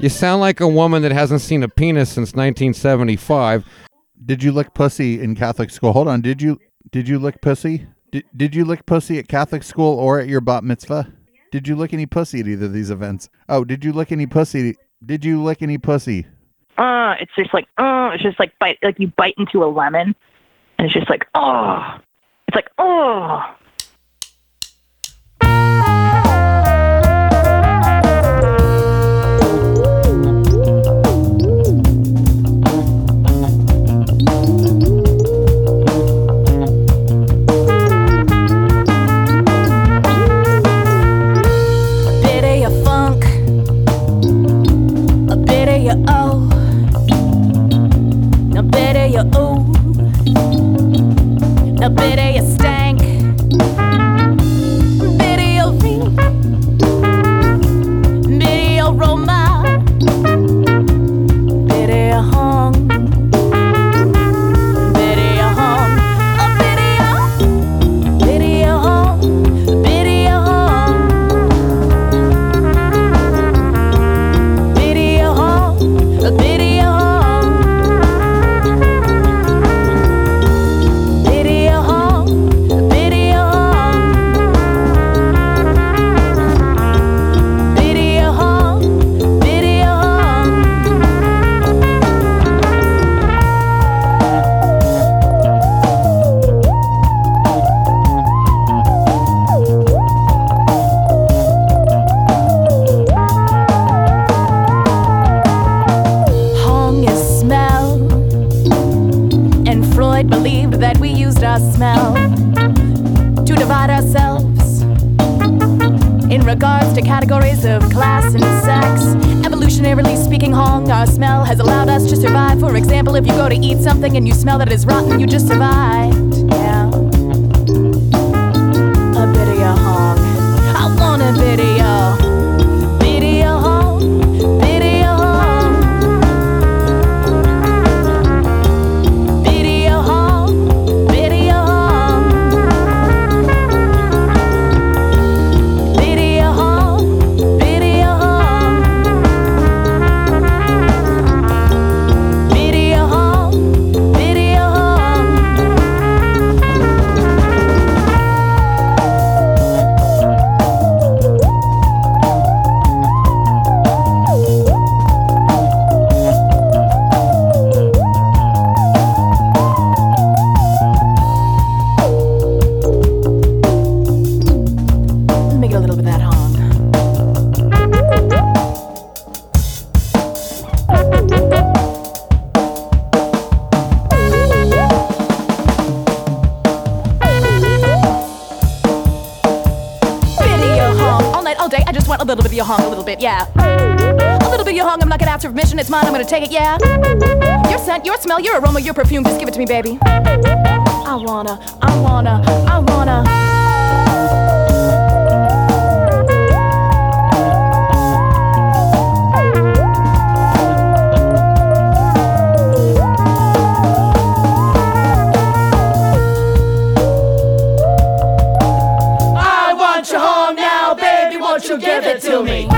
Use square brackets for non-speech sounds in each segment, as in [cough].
You sound like a woman that hasn't seen a penis since 1975. Did you lick pussy in Catholic school? Hold on. Did you did you lick pussy? Did, did you lick pussy at Catholic school or at your bat mitzvah? Did you lick any pussy at either of these events? Oh, did you lick any pussy? Did you lick any pussy? Uh, it's just like, uh, it's just like bite, like you bite into a lemon, and it's just like, oh, it's like, oh. Example, if you go to eat something and you smell that it is rotten, you just survived. Permission, it's mine, I'm gonna take it, yeah. Your scent, your smell, your aroma, your perfume, just give it to me, baby. I wanna, I wanna, I wanna. I want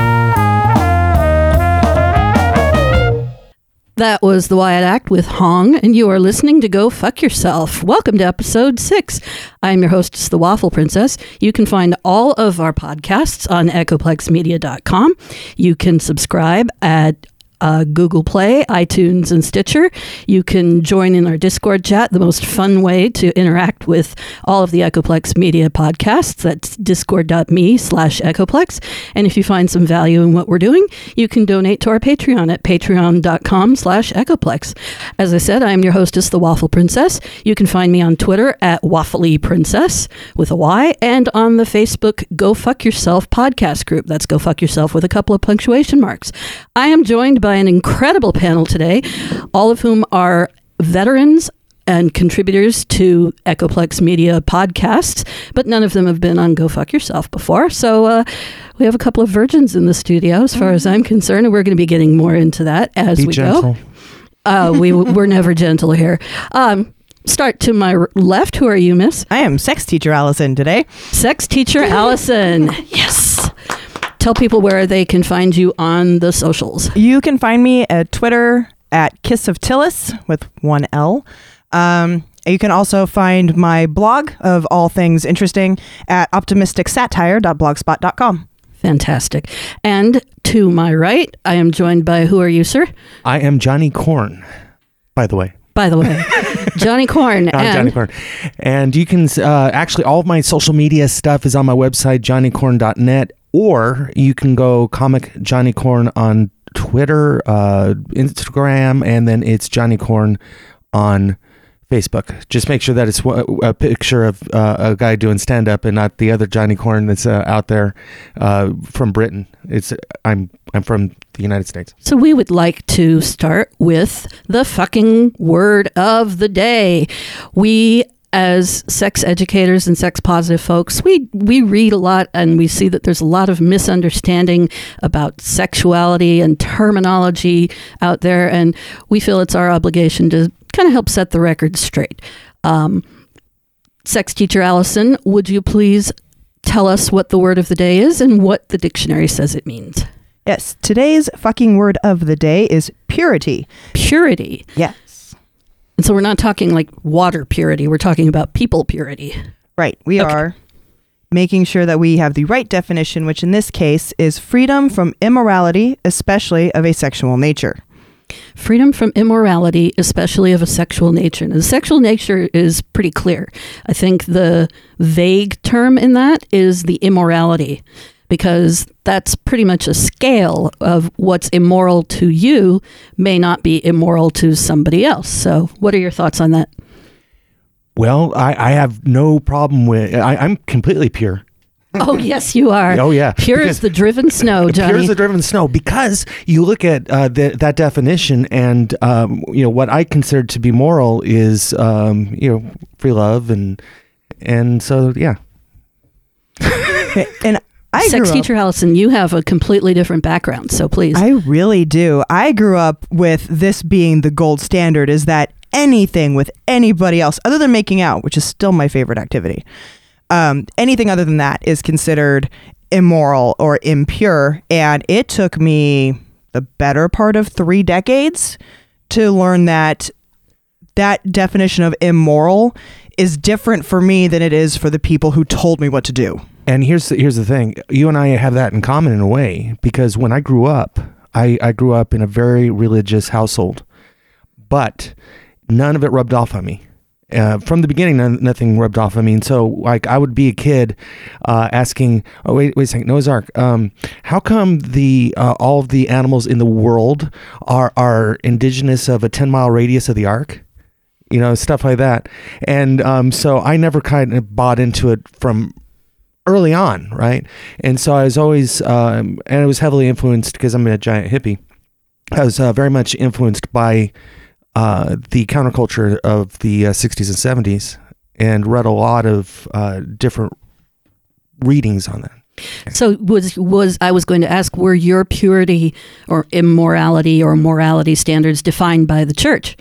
That was the Wyatt Act with Hong, and you are listening to Go Fuck Yourself. Welcome to episode six. I'm your hostess, the Waffle Princess. You can find all of our podcasts on echoplexmedia.com. You can subscribe at uh, Google Play, iTunes, and Stitcher. You can join in our Discord chat, the most fun way to interact with all of the Echoplex Media podcasts. That's discord.me slash Echoplex. And if you find some value in what we're doing, you can donate to our Patreon at patreon.com slash Echoplex. As I said, I am your hostess, the Waffle Princess. You can find me on Twitter at Waffly Princess with a Y and on the Facebook Go Fuck Yourself podcast group. That's Go Fuck Yourself with a couple of punctuation marks. I am joined by an incredible panel today, all of whom are veterans and contributors to Echoplex Media podcasts, but none of them have been on Go Fuck Yourself before. So uh, we have a couple of virgins in the studio, as far as I'm concerned, and we're going to be getting more into that as Be we gentle. go. Uh, we [laughs] we're never gentle here. Um, start to my r- left. Who are you, Miss? I am sex teacher Allison today. Sex teacher Allison. [laughs] yes. Tell people where they can find you on the socials. You can find me at Twitter at Kiss of Tillis with one L. Um, you can also find my blog of all things interesting at optimisticsatire.blogspot.com. Fantastic. And to my right, I am joined by who are you, sir? I am Johnny Corn, by the way. By the way, [laughs] Johnny Corn. I'm and Johnny Corn. And you can, uh, actually, all of my social media stuff is on my website, johnnycorn.net, or you can go Comic Johnny Corn on Twitter, uh, Instagram, and then it's Johnny Corn on Facebook. Just make sure that it's a picture of uh, a guy doing stand up and not the other Johnny Corn that's uh, out there uh, from Britain. It's I'm I'm from the United States. So we would like to start with the fucking word of the day. We as sex educators and sex positive folks, we we read a lot and we see that there's a lot of misunderstanding about sexuality and terminology out there and we feel it's our obligation to kind of help set the record straight. Um, sex teacher Allison, would you please tell us what the word of the day is and what the dictionary says it means? Yes, today's fucking word of the day is purity. Purity. Yes. And so we're not talking like water purity, we're talking about people purity. Right. We Okay. are making sure that we have the right definition, which in this case is freedom from immorality, especially of a sexual nature. Freedom from immorality, especially of a sexual nature. And the sexual nature is pretty clear. I think the vague term in that is the immorality, because that's pretty much a scale of what's immoral to you may not be immoral to somebody else. So, what are your thoughts on that? Well, I, I have no problem with. I, I'm completely pure. [laughs] Oh, yes, you are. Oh yeah, Pure Because- as the driven snow, Johnny. [laughs] Pure as the driven snow, because you look at uh, the, that definition, and um, you know what I consider to be moral is um, you know free love, and and so yeah. And I Sex grew up- teacher Allison, you have a completely different background, so please. I really do. I grew up with this being the gold standard is that anything with anybody else other than making out, which is still my favorite activity. Um, anything other than that is considered immoral or impure and it took me the better part of 3 decades to learn that that definition of immoral is different for me than it is for the people who told me what to do. And here's the, here's the thing: you and I have that in common in a way because when I grew up, I, I grew up in a very religious household, but none of it rubbed off on me. Uh, from the beginning, nothing rubbed off on me, and so like I would be a kid uh, asking, "Oh wait, wait a second, Noah's Ark. Um, how come the uh, all of the animals in the world are are indigenous of a ten mile radius of the ark?" You know, stuff like that. And um, so I never kind of bought into it from early on, right? And so I was always, um, and I was heavily influenced because I'm a giant hippie. I was uh, very much influenced by uh, the counterculture of the uh, 60s and 70s and read a lot of uh, different readings on that. So was was I was going to ask were your purity or immorality or morality standards defined by the church?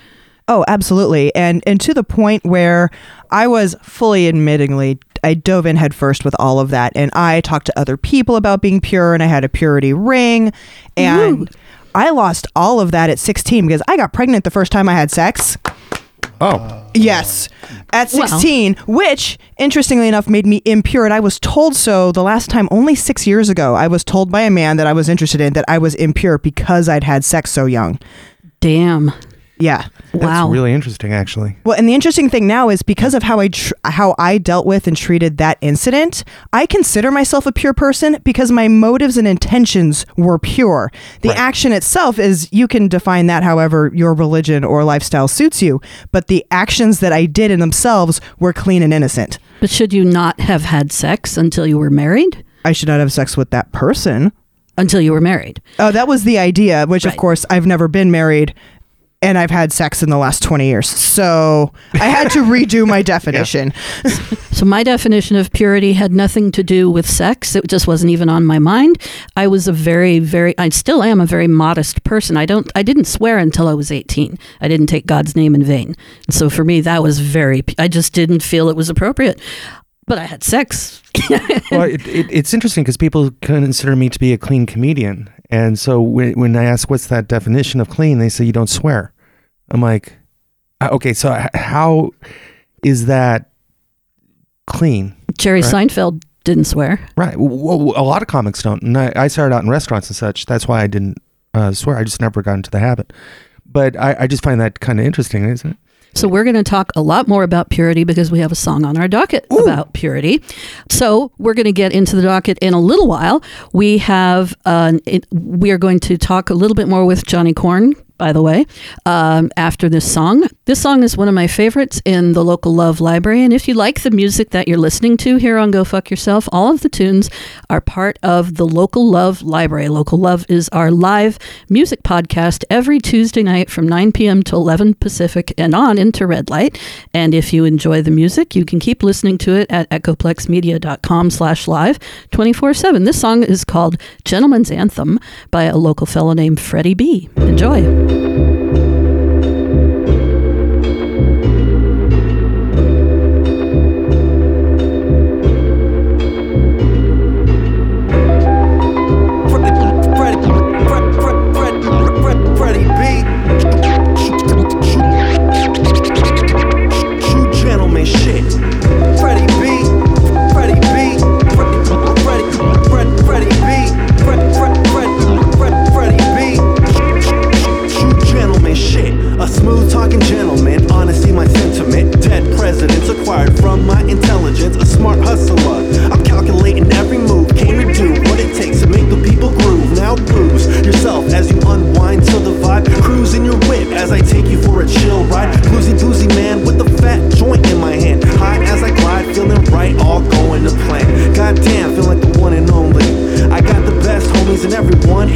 Oh, absolutely. And and to the point where I was fully admittingly I dove in headfirst with all of that and I talked to other people about being pure and I had a purity ring and I lost all of that at 16 because I got pregnant the first time I had sex. Oh, Yes. At Wow. 16, which interestingly enough made me impure and I was told so the last time only 6 years ago. I was told by a man that I was interested in that I was impure because I'd had sex so young. Damn. Yeah. that's wow. really interesting, actually. Well, and the interesting thing now is because of how I tr- how I dealt with and treated that incident, I consider myself a pure person because my motives and intentions were pure. The Right. action itself is you can define that however your religion or lifestyle suits you, but the actions that I did in themselves were clean and innocent. But should you not have had sex until you were married? I should not have sex with that person. Until you were married. Oh, that was the idea, which of course I've never been married and I've had sex in the last 20 years. So I had to redo my [laughs] definition. So my definition of purity had nothing to do with sex. It just wasn't even on my mind. I was a very very I still am a very modest person. I don't I didn't swear until I was 18. I didn't take God's name in vain. So for me that was very I just didn't feel it was appropriate. But I had sex [laughs] well, it, it, it's interesting because people consider me to be a clean comedian, and so when, when I ask what's that definition of clean, they say you don't swear. I'm like, okay, so how is that clean? Jerry Right. Seinfeld didn't swear. Right. Well, a lot of comics don't. And I, I started out in restaurants and such. That's why I didn't uh, swear. I just never got into the habit. But I, I just find that kind of interesting, isn't it? So we're going to talk a lot more about purity because we have a song on our docket about purity. So we're going to get into the docket in a little while. We have uh, it, we are going to talk a little bit more with Johnny Corn. By the way, um, after this song, this song is one of my favorites in the local Love Library. And if you like the music that you're listening to here on Go Fuck Yourself, all of the tunes are part of the Local Love Library. Local Love is our live music podcast every Tuesday night from 9 p.m. to 11 Pacific and on into Red Light. And if you enjoy the music, you can keep listening to it at echoplexmedia.com slash live 24-7. This song is called Gentleman's Anthem by a local fellow named Freddie B. Enjoy. Freddie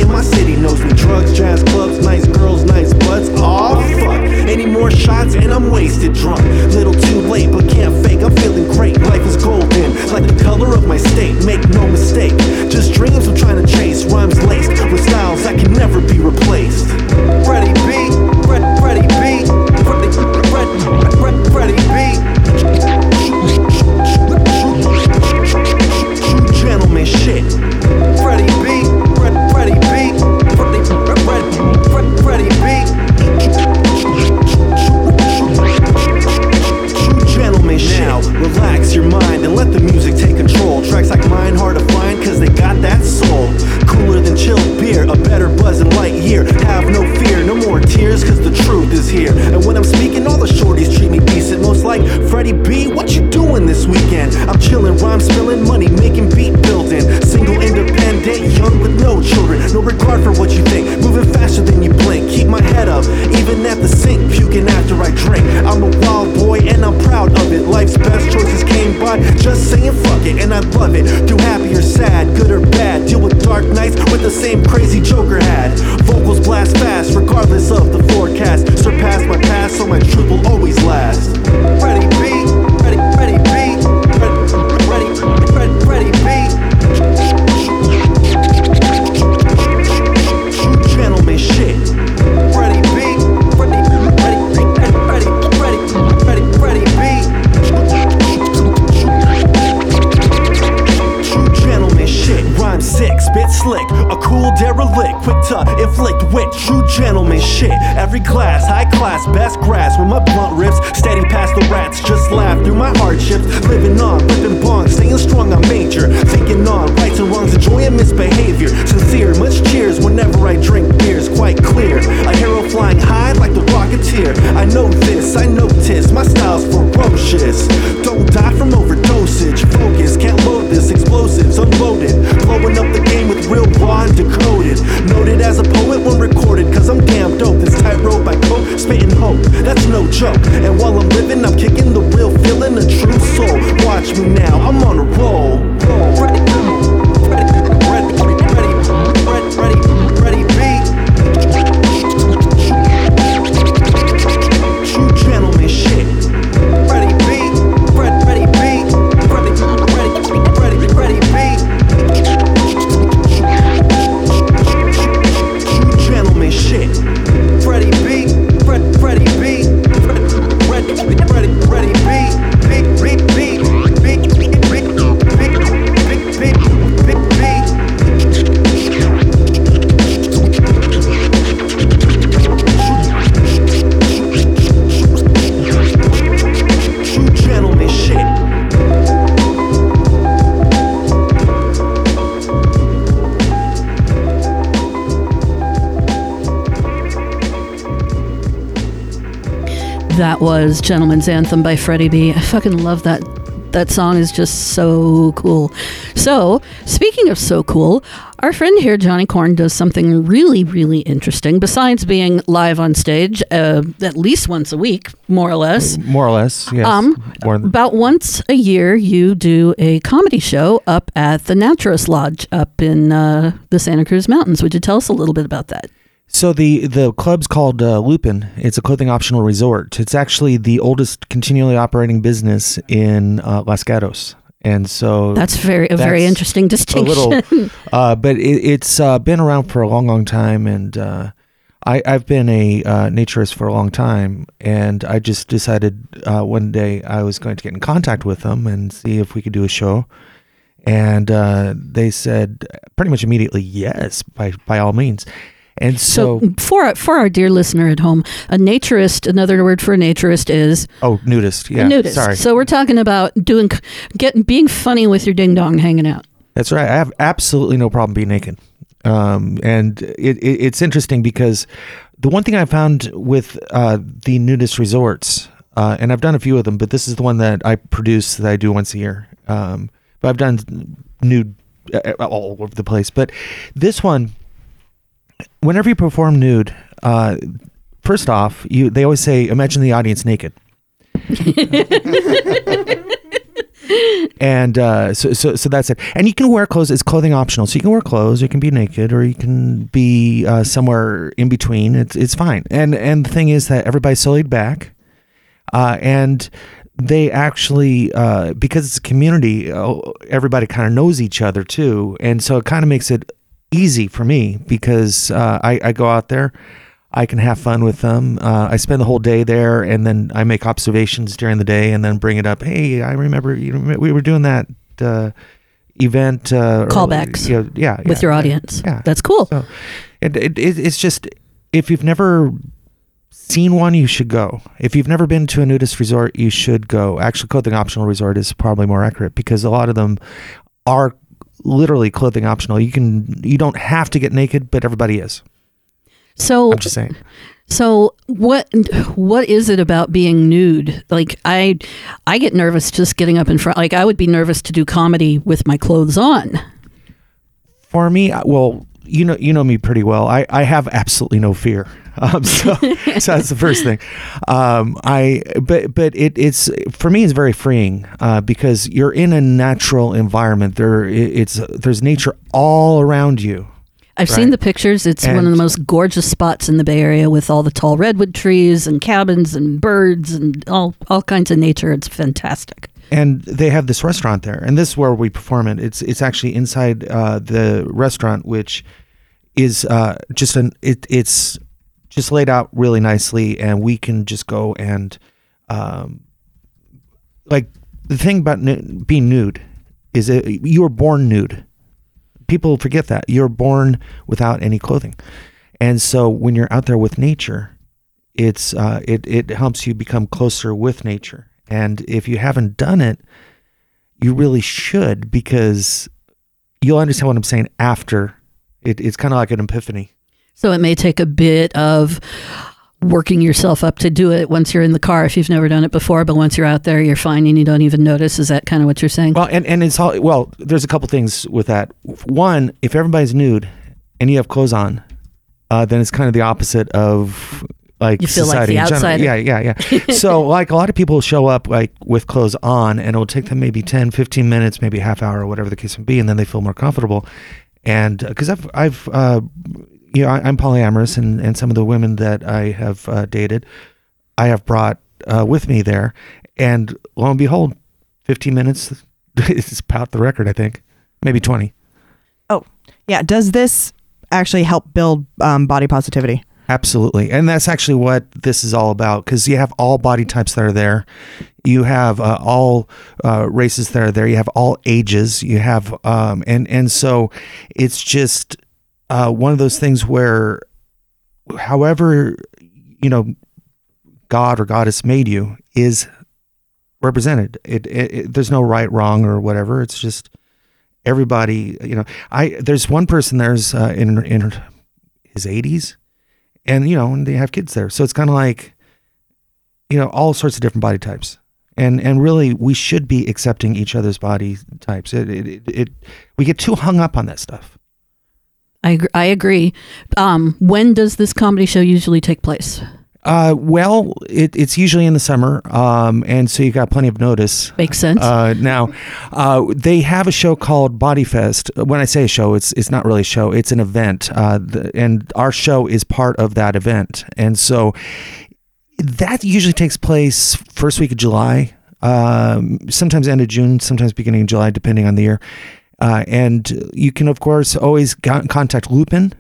in my city knows me. Drugs, jazz clubs, nice girls, nice buds. Aw, fuck. Any more shots and I'm wasted drunk. Little too late, but can't fake. I'm feeling great. Life is golden, like the color of my state. Make no mistake. Just dreams I'm trying to chase. Rhymes laced with styles that can never be replaced. Puking after I drink. I'm a wild boy and I'm proud of it. Life's best choices came by just saying fuck it, and I love it. Through happy or sad, good or bad. Deal with dark nights with the same crazy Joker had. Vocals blast fast, regardless of the forecast. Surpass my past, so my truth will always last. Freddie B. quick to inflict wit. True gentleman shit. Every class, high class, best grass. With my blunt rips, steady past the rats. Just laugh through my hardships. Living on, ripping bongs, staying strong, I'm major. Thinking on rights and wrongs, enjoying misbehavior. Sincere, much cheers whenever I drink beers. Quite clear. A hero flying high like the Rocketeer. I know this, I notice. My style's ferocious. Don't die from overdosage. Focus, this. Explosives unloaded. Blowing up the game with real raw decoded. Noted as a poet when recorded, cause I'm damn dope. This tightrope I cope, spitting hope. That's no joke. And while I'm living, I'm kicking the real feeling, a true soul. Watch me now, I'm on a roll. Ready, That was Gentleman's Anthem by Freddie B. I fucking love that. That song is just so cool. So, speaking of so cool, our friend here, Johnny Corn, does something really, really interesting. Besides being live on stage uh, at least once a week, more or less, More or less, yes. Um, than- about once a year, you do a comedy show up at the Naturist Lodge up in uh, the Santa Cruz Mountains. Would you tell us a little bit about that? So the the club's called uh, Lupin. It's a clothing optional resort. It's actually the oldest continually operating business in uh, Los Gatos, and so That's very a very That's interesting a distinction. little. [laughs] uh, but it, it's uh, been around for a long, long time, and uh, I, I've been a uh, naturist for a long time, and I just decided uh, one day I was going to get in contact with them and see if we could do a show. And uh, they said pretty much immediately yes, by by all means. And so, So, for for our dear listener at home, a naturist, another word for a naturist is oh, nudist, yeah, nudist. sorry, So we're talking about doing getting being funny with your ding dong hanging out. That's right. I have absolutely no problem being naked. Um, and it, it, it's interesting because the one thing I found with uh, the nudist resorts, uh, and I've done a few of them, but this is the one that I produce that I do once a year. Um, but I've done nude uh, all over the place. But this one, whenever you perform nude, uh, first off, you they always say, imagine the audience naked. [laughs] and uh, so, so so that's it. And you can wear clothes; it's clothing optional. So you can wear clothes, you can be naked, or you can be uh, somewhere in between. It's it's fine. And and the thing is that everybody's so laid back, uh, and they actually uh, because it's a community, uh, everybody kind of knows each other too, and so it kind of makes it easy for me because uh, I, I go out there. I can have fun with them. Uh, I spend the whole day there, and then I make observations during the day, and then bring it up. Hey, I remember you. Remember, we were doing that uh, event. Uh, Callbacks. early- yeah, yeah, with your audience. Yeah, That's cool. So it, it, it's just if you've never seen one, you should go. If you've never been to a nudist resort, you should go. Actually, clothing optional resort is probably more accurate because a lot of them are literally clothing optional. You can you don't have to get naked, but everybody is. So I'm just saying. So what what is it about being nude? Like I I get nervous just getting up in front. Like I would be nervous to do comedy with my clothes on. For me, well, you know, you know me pretty well. I, I have absolutely no fear. [laughs] Um, so, so that's the first thing. Um, I, but, but it, it's for me, it's very freeing uh, because you're in a natural environment. There, it's there's nature all around you. I've seen the pictures. It's one of the most gorgeous spots in the Bay Area with all the tall redwood trees and cabins and birds and all all kinds of nature. It's fantastic. And they have this restaurant there. And this is where we perform it. It's it's actually inside uh, the restaurant which is uh, just an it, it's just laid out really nicely. And we can just go and um, like the thing about being nude is that you were born nude. People forget that. You're born without any clothing. And so when you're out there with nature it's uh, it, it helps you become closer with nature and if you haven't done it you really should because you'll understand what i'm saying after it, it's kind of like an epiphany So it may take a bit of working yourself up to do it once you're in the car if you've never done it before, but once you're out there, you're fine and you don't even notice. Is that kind of what you're saying? well and, and it's all well there's a couple things with that one if everybody's nude and you have clothes on uh, then it's kind of the opposite of like You feel like society the in general. yeah yeah yeah [laughs] so like a lot of people show up like with clothes on and it'll take them maybe 10 15 minutes maybe half hour or whatever the case may be and then they feel more comfortable and because i've i've uh you know I, i'm polyamorous and and some of the women that i have uh, dated i have brought uh, with me there and lo and behold 15 minutes [laughs] is about the record i think maybe 20 Oh, yeah. Does this actually help build um, body positivity? Absolutely. And that's actually what this is all about because you have all body types that are there. You have uh, all uh, races that are there. You have all ages. You have, um, and, and so it's just uh, one of those things where, however, you know, God or goddess made you is represented. It, it, it there's no right, wrong, or whatever. It's just everybody. You know, I there's one person there's uh, in in his 80s and you know and they have kids there so it's kind of like you know, all sorts of different body types. And and really, we should be accepting each other's body types. It it, it, it we get too hung up on that stuff. I. I agree. Um, when does this comedy show usually take place? Uh, well, it, it's usually in the summer, um, and so you got plenty of notice. Makes sense. Uh, now, uh, they have a show called Body Fest. When I say a show, it's it's not really a show; it's an event, uh, the, and our show is part of that event. And so that usually takes place first week of July, um, sometimes end of June, sometimes beginning of July, depending on the year. Uh, and you can, of course, always contact Lupin,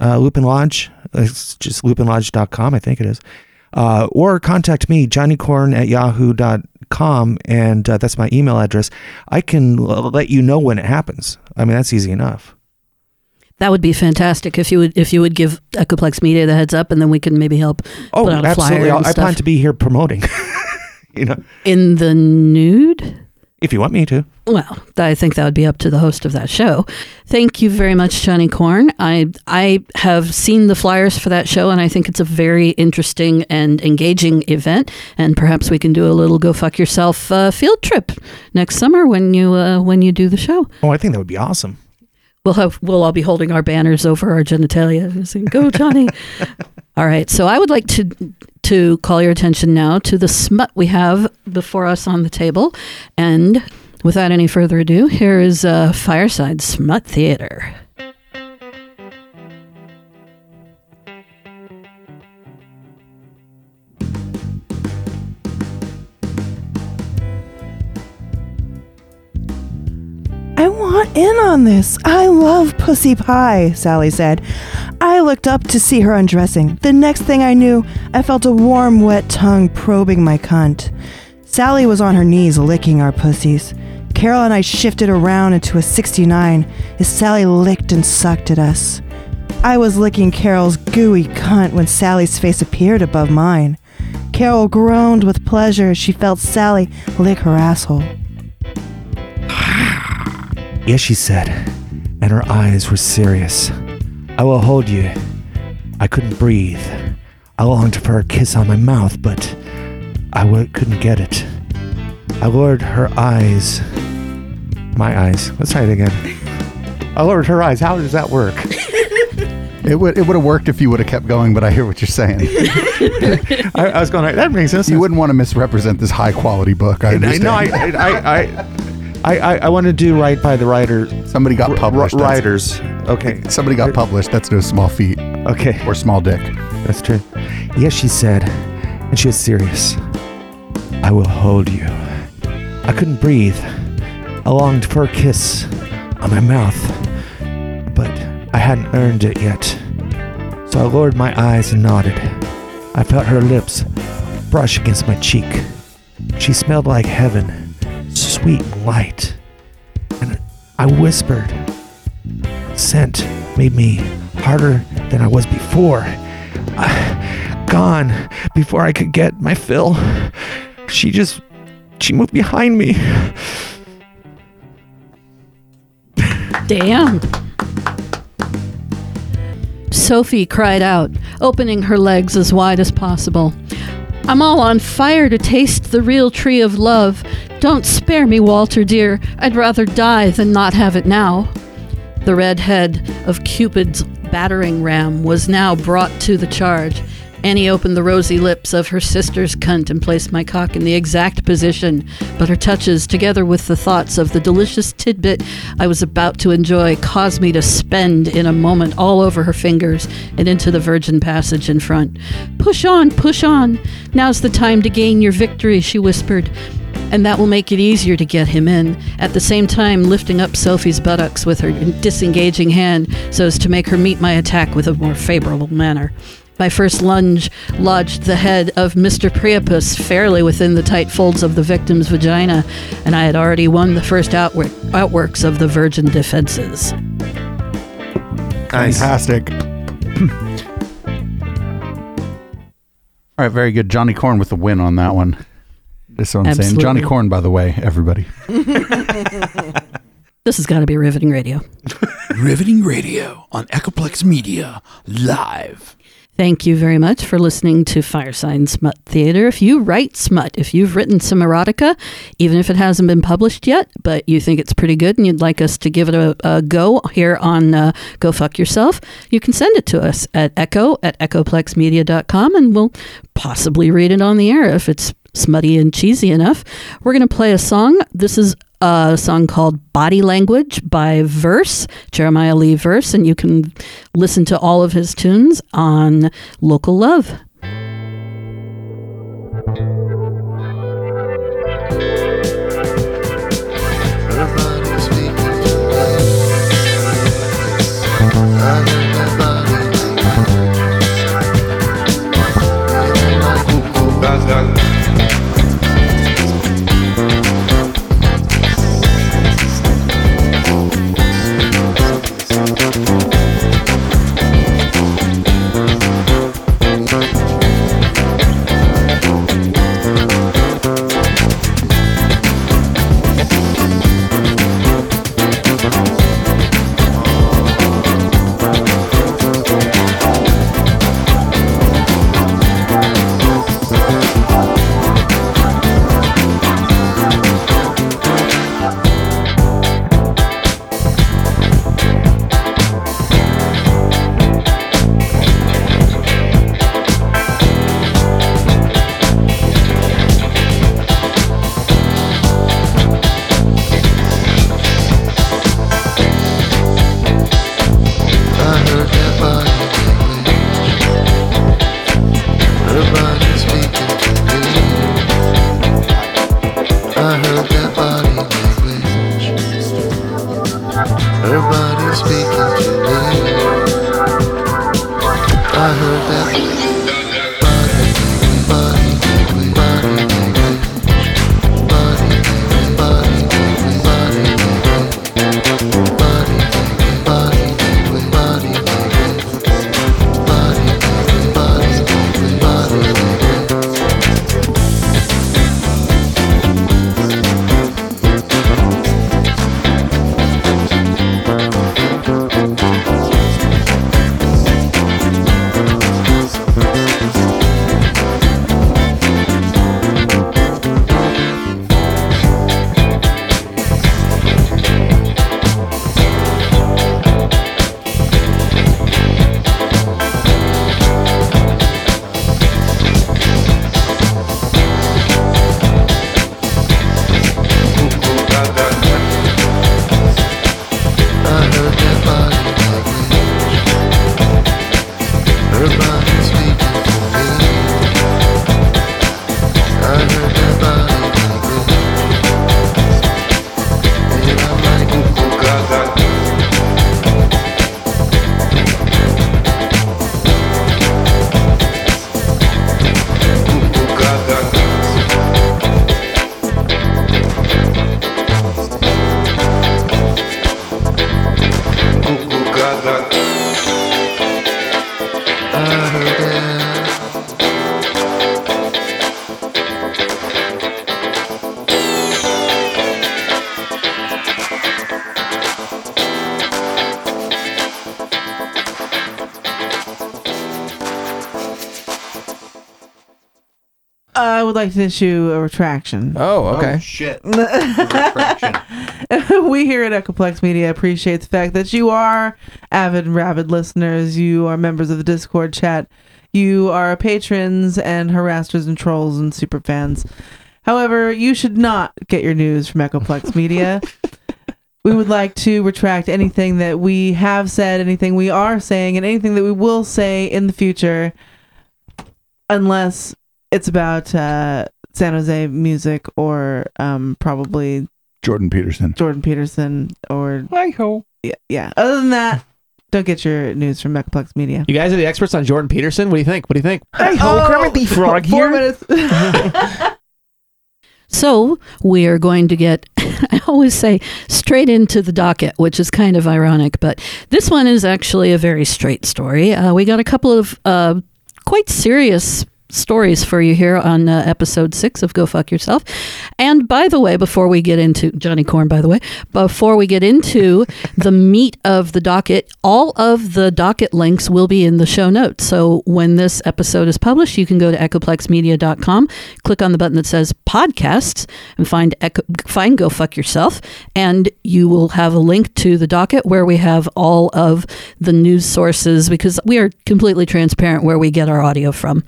uh, Lupin Lodge. It's just lupinlodge.com, I think it is. Uh, or contact me, johnnycorn at yahoo.com, and uh, that's my email address. I can l- let you know when it happens. I mean, that's easy enough. that would be fantastic if you would if you would give Echoplex Media the heads up, and then we can maybe help Oh, put out a flyer absolutely. I stuff. plan to be here promoting, [laughs] you know, in the nude. If you want me to. Well, I think that would be up to the host of that show. Thank you very much, Johnny Corn. I I have seen the flyers for that show, and I think it's a very interesting and engaging event. And perhaps we can do a little go fuck yourself uh, field trip next summer when you uh, when you do the show. Oh, I think that would be awesome. We'll have we'll all be holding our banners over our genitalia, and saying, "Go, Johnny!" [laughs] all right. So I would like to to call your attention now to the smut we have before us on the table, and without any further ado, here is uh, Fireside Smut Theater. I want in on this. I love pussy pie, Sally said. I looked up to see her undressing. The next thing I knew, I felt a warm, wet tongue probing my cunt. Sally was on her knees licking our pussies. Carol and I shifted around into a 69 as Sally licked and sucked at us. I was licking Carol's gooey cunt when Sally's face appeared above mine. Carol groaned with pleasure as she felt Sally lick her asshole. [sighs] Yes, she said, and her eyes were serious. I will hold you. I couldn't breathe. I longed for a kiss on my mouth, but I w- couldn't get it. I lowered her eyes. My eyes. Let's try it again. I lowered her eyes. How does that work? It would it would have worked if you would have kept going, but I hear what you're saying. [laughs] I, I was going. That makes sense. you wouldn't want to misrepresent this high quality book. I understand. know. I, I, I, I, I, I want to do right by the writer. somebody got published. that's- writers. Okay. Somebody got published. That's no small feat Okay. or small dick. That's true. Yes, she said, and she was serious. I will hold you. I couldn't breathe. I longed for a kiss on my mouth, but I hadn't earned it yet. So I lowered my eyes and nodded. I felt her lips brush against my cheek. She smelled like heaven, sweet and light. And I whispered. Scent made me harder than I was before. I- gone before I could get my fill. She just she moved behind me. Damn. Sophie cried out, opening her legs as wide as possible. I'm all on fire to taste the real tree of love. Don't spare me, Walter, dear. I'd rather die than not have it now. The red head of Cupid's battering ram was now brought to the charge. Annie opened the rosy lips of her sister's cunt and placed my cock in the exact position, but her touches, together with the thoughts of the delicious tidbit I was about to enjoy, caused me to spend in a moment all over her fingers and into the virgin passage in front. Push on, push on. Now's the time to gain your victory, she whispered and that will make it easier to get him in, at the same time lifting up Sophie's buttocks with her disengaging hand so as to make her meet my attack with a more favorable manner. My first lunge lodged the head of Mr. Priapus fairly within the tight folds of the victim's vagina, and I had already won the first outwork, outworks of the virgin defenses. Fantastic. [laughs] All right, very good. Johnny Corn with the win on that one. That's what I'm saying. Johnny Corn, by the way, everybody. [laughs] This has got to be riveting radio. Riveting Radio on Echoplex Media, live. Thank you very much for listening to Fireside Smut Theater. If you write smut, if you've written some erotica, even if it hasn't been published yet, but you think it's pretty good and you'd like us to give it a, a go here on uh, Go Fuck Yourself, you can send it to us at echo at echoplexmedia.com and we'll possibly read it on the air if it's smutty and cheesy enough. We're going to play a song. This is a song called Body Language by Verse, Jeremiah Lee Verse, and you can listen to all of his tunes on Local Love. I like to issue a retraction. Oh, oh, okay. shit. [laughs] we here at Echoplex Media appreciate the fact that you are avid and rabid listeners. You are members of the Discord chat. You are patrons and harassers and trolls and super fans. However, you should not get your news from Echoplex [laughs] Media. we would like to retract anything that we have said, anything we are saying, and anything that we will say in the future, unless it's about uh, San Jose music or um, probably Jordan Peterson. Jordan Peterson or Hi ho. yeah, yeah. Other than that, don't get your news from Echoplex Media. You guys are the experts on Jordan Peterson. What do you think? What do you think? Hi ho, Kermit the Frog Four here. minutes. [laughs] So we are going to get, [laughs] I always say, straight into the docket, which is kind of ironic, but this one is actually a very straight story. Uh, we got a couple of uh, quite serious stories for you here on uh, episode six of Go Fuck Yourself. And by the way, before we get into Johnny Corn, by the way, before we get into [laughs] the meat of the docket, all of the docket links will be in the show notes. So when this episode is published, you can go to echoplexmedia.com, click on the button that says podcasts, and find Echo, find Go Fuck Yourself, and you will have a link to the docket where we have all of the news sources because we are completely transparent where we get our audio from.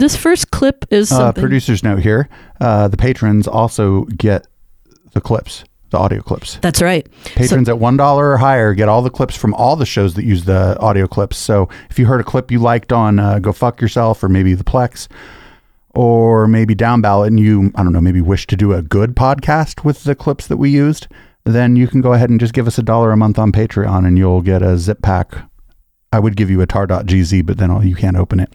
This first clip is Uh, producer's note here. Uh, the patrons also get the clips, the audio clips. That's right. Patrons at one dollar or higher get all the clips from all the shows that use the audio clips. So if you heard a clip you liked on uh, "Go Fuck Yourself" or maybe the Plex, or maybe Down Ballot, and you I don't know maybe wish to do a good podcast with the clips that we used, then you can go ahead and just give us a dollar a month on Patreon, and you'll get a zip pack. I would give you a tar.gz, but then you can't open it.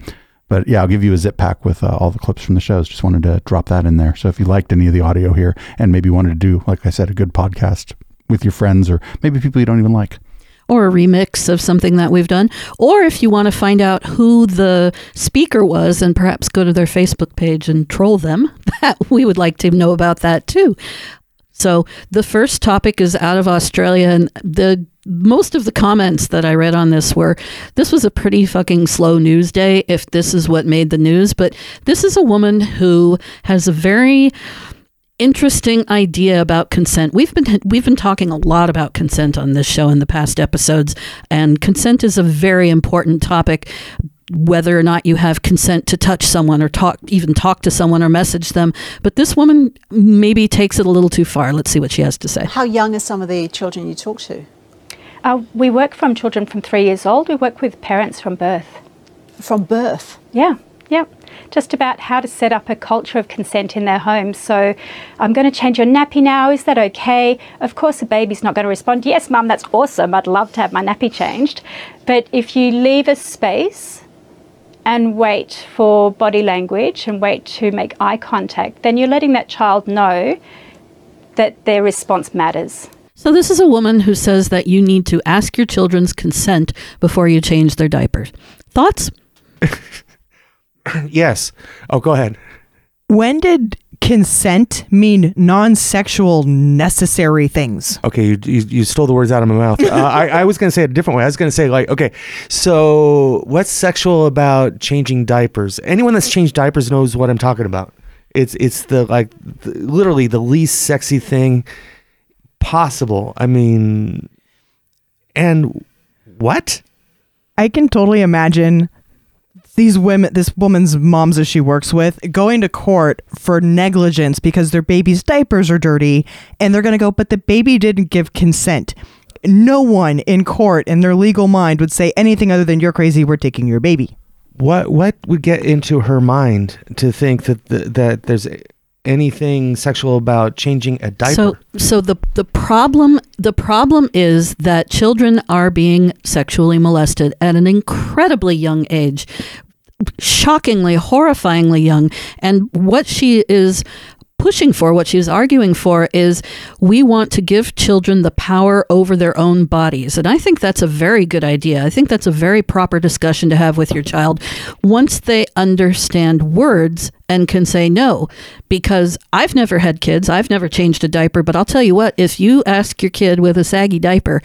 But yeah, I'll give you a zip pack with uh, all the clips from the shows. Just wanted to drop that in there. So if you liked any of the audio here and maybe wanted to do, like I said, a good podcast with your friends or maybe people you don't even like. or a remix of something that we've done. Or if you want to find out who the speaker was and perhaps go to their Facebook page and troll them, [laughs] that we would like to know about that too. So the first topic is out of Australia and the most of the comments that I read on this were this was a pretty fucking slow news day if this is what made the news, but this is a woman who has a very interesting idea about consent. We've been we've been talking a lot about consent on this show in the past episodes, and consent is a very important topic. Whether or not you have consent to touch someone or talk, even talk to someone or message them, but this woman maybe takes it a little too far. Let's see what she has to say. How young are some of the children you talk to? Uh, we work from children from three years old. We work with parents from birth. From birth? Yeah, yeah. Just about how to set up a culture of consent in their homes. So, I'm going to change your nappy now. Is that okay? Of course, the baby's not going to respond, Yes, mum, that's awesome. I'd love to have my nappy changed. But if you leave a space and wait for body language and wait to make eye contact, then you're letting that child know that their response matters. So, this is a woman who says that you need to ask your children's consent before you change their diapers. Thoughts? [laughs] yes. Oh, go ahead. When did consent mean non-sexual necessary things? Okay, you, you, you stole the words out of my mouth. Uh, I, I was going to say it a different way. I was going to say, like, okay, so what's sexual about changing diapers? Anyone that's changed diapers knows what I'm talking about. It's it's the like the, literally the least sexy thing possible. I mean, and what? I can totally imagine these women, this woman's moms that she works with, going to court for negligence because their baby's diapers are dirty, and they're going to go, but the baby didn't give consent. No one in court in their legal mind would say anything other than "You're crazy. We're taking your baby." What what would get into her mind to think that the, that there's anything sexual about changing a diaper? So, so the the problem the problem is that children are being sexually molested at an incredibly young age, shockingly, horrifyingly young. And what she is pushing for, what she's arguing for, is we want to give children the power over their own bodies. And I think that's a very good idea. I think that's a very proper discussion to have with your child once they understand words and can say no. Because I've never had kids, I've never changed a diaper, but I'll tell you what, if you ask your kid with a saggy diaper,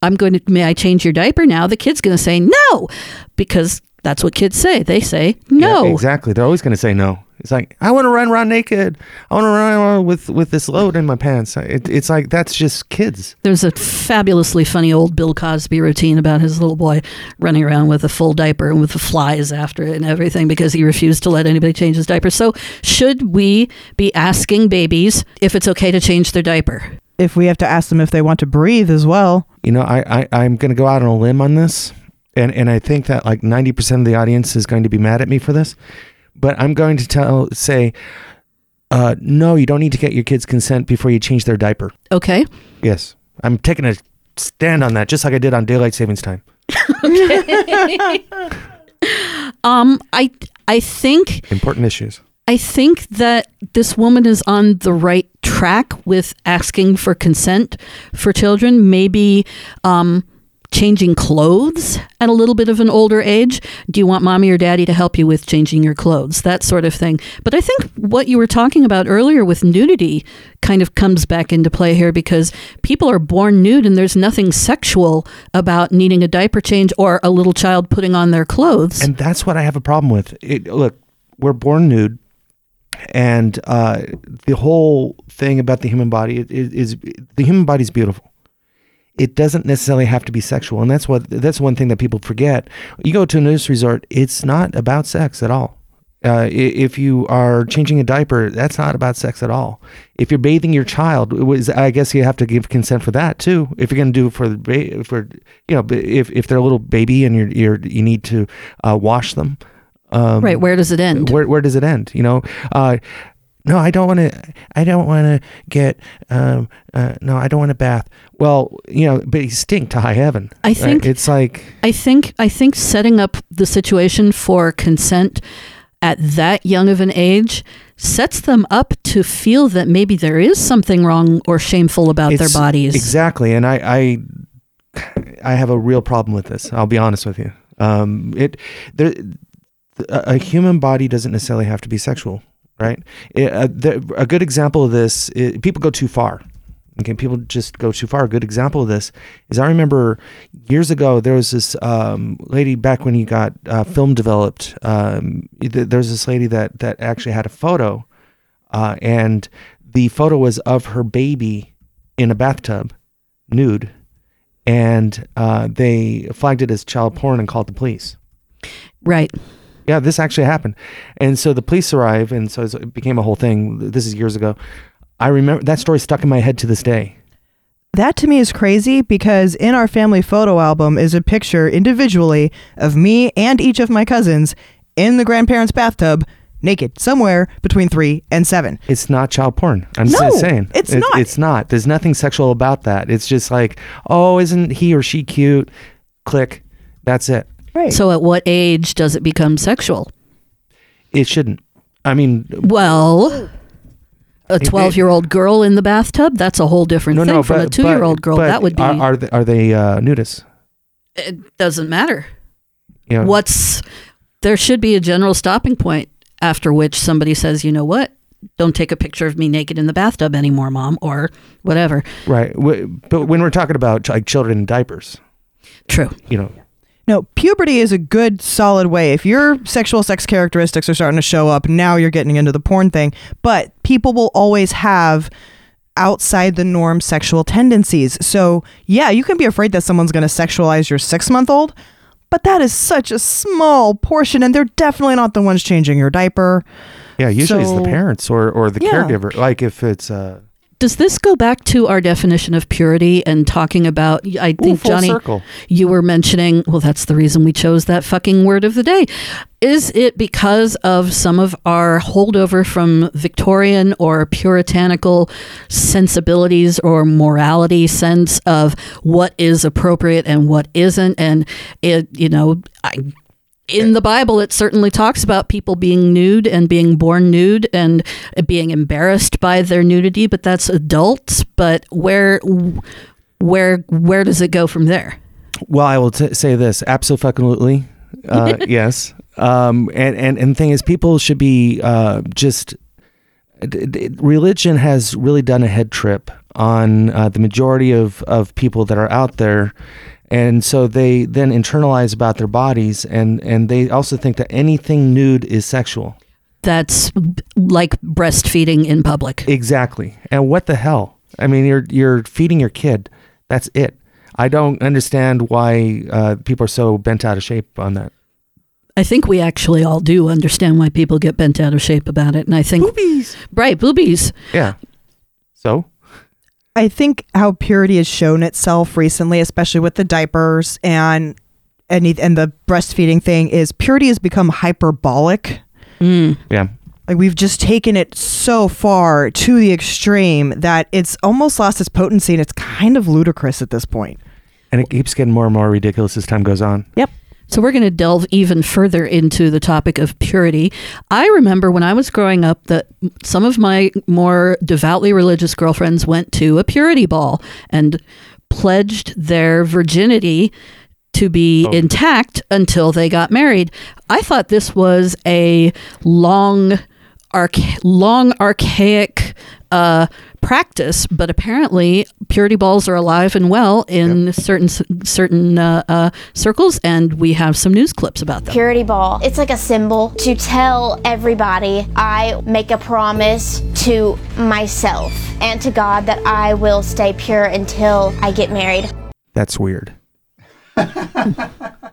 I'm going to, may I change your diaper now? The kid's going to say no because that's what kids say. They say no. Yeah, exactly. They're always going to say no. It's like I want to run around naked. I want to run around with with this load in my pants. It, it's like that's just kids. There's a fabulously funny old Bill Cosby routine about his little boy running around with a full diaper and with the flies after it and everything because he refused to let anybody change his diaper. So, should we be asking babies if it's okay to change their diaper? If we have to ask them if they want to breathe as well. You know, I, I I'm going to go out on a limb on this, and and I think that like ninety percent of the audience is going to be mad at me for this, but I'm going to tell say, uh, no, you don't need to get your kids' consent before you change their diaper. Okay. Yes, I'm taking a stand on that, just like I did on daylight savings time. [laughs] Um, I I think Important issues. I think that this woman is on the right track with asking for consent for children. Maybe um, changing clothes at a little bit of an older age. Do you want mommy or daddy to help you with changing your clothes? That sort of thing. But I think what you were talking about earlier with nudity kind of comes back into play here because people are born nude and there's nothing sexual about needing a diaper change or a little child putting on their clothes. And that's what I have a problem with. It, look, we're born nude, and uh, the whole thing about the human body is, is the human body is beautiful. It doesn't necessarily have to be sexual, and that's what that's one thing that people forget. You go to a nudist resort; it's not about sex at all. Uh, if you are changing a diaper, that's not about sex at all. If you're bathing your child, was I guess you have to give consent for that too. If you're going to do it for the for you know, if if they're a little baby and you're you're you need to uh, wash them. Um, right, where does it end? Where where does it end? You know, uh, no, I don't want to. I don't want to get. Um, uh, no, I don't want a bath. Well, you know, but he stink to high heaven. I right? think- it's like I think I think setting up the situation for consent at that young of an age sets them up to feel that maybe there is something wrong or shameful about their bodies. Exactly, and I, I, I have a real problem with this. I'll be honest with you. Um, it there, a, a human body doesn't necessarily have to be sexual, right? Uh, a good example of this, people go too far. Okay, people just go too far. A good example of this is I remember years ago there was this um, lady back when you got uh, film developed. Um, there was this lady that that actually had a photo, uh, and the photo was of her baby in a bathtub, nude, and uh, they flagged it as child porn and called the police. Right. Yeah, this actually happened, and so the police arrive, and so it became a whole thing. This is years ago. I remember that story stuck in my head to this day. That to me is crazy because in our family photo album is a picture individually of me and each of my cousins in the grandparents' bathtub, naked, somewhere between three and seven. It's not child porn. I'm No, just saying. it's It- not. It's not. There's nothing sexual about that. It's just like, oh, isn't he or she cute? Click. That's it. Right. So at what age does it become sexual? It shouldn't. I mean, Well, a 12 year old girl in the bathtub, that's a whole different no, thing no. from but, a two year old girl. that would be. Are, are they, are they uh, nudists? it doesn't matter. Know, What's. There should be a general stopping point after which somebody says, you know what? Don't take a picture of me naked in the bathtub anymore, mom, or whatever. Right. But when we're talking about like children in diapers, True. you know, No, puberty is a good, solid way. If your sexual sex characteristics are starting to show up, now you're getting into the porn thing. But people will always have outside the norm sexual tendencies. So, yeah, you can be afraid that someone's going to sexualize your six month old, but that is such a small portion, and they're definitely not the ones changing your diaper. yeah, usually it's the parents or, or the Yeah. caregiver. Like if it's uh, Does this go back to our definition of purity and talking about? I think full Johnny, circle. you were mentioning. Well, that's the reason we chose that fucking word of the day. Is it because of some of our holdover from Victorian or puritanical sensibilities or morality sense of what is appropriate and what isn't? And it, you know, I in the Bible, it certainly talks about people being nude and being born nude and being embarrassed by their nudity, but that's adults. But where, where, where does it go from there? Well, I will t- say this absolutely, uh, [laughs] yes. Um, and and and the thing is, people should be uh, just. d- d- Religion has really done a head trip on uh, the majority of of people that are out there, and so they then internalize about their bodies, and and they also think that anything nude is sexual. That's like breastfeeding in public. Exactly. And what the hell? I mean, you're you're feeding your kid. That's it. I don't understand why uh, people are so bent out of shape on that. I think we actually all do understand why people get bent out of shape about it, and I think Boobies. right boobies. Yeah. So I think how purity has shown itself recently, especially with the diapers and any and the breastfeeding thing, is purity has become hyperbolic. Mm. yeah, Like we've just taken it so far to the extreme that it's almost lost its potency and it's kind of ludicrous at this point. and it keeps getting more and more ridiculous as time goes on. Yep. So we're going to delve even further into the topic of purity. I remember when I was growing up that some of my more devoutly religious girlfriends went to a purity ball and pledged their virginity to be Oh. intact until they got married. I thought this was a long, archa- long archaic uh, practice, but apparently purity balls are alive and well in certain certain uh, uh, circles, and we have some news clips about them. Purity ball. It's like a symbol to tell everybody I make a promise to myself and to God that I will stay pure until I get married. That's weird.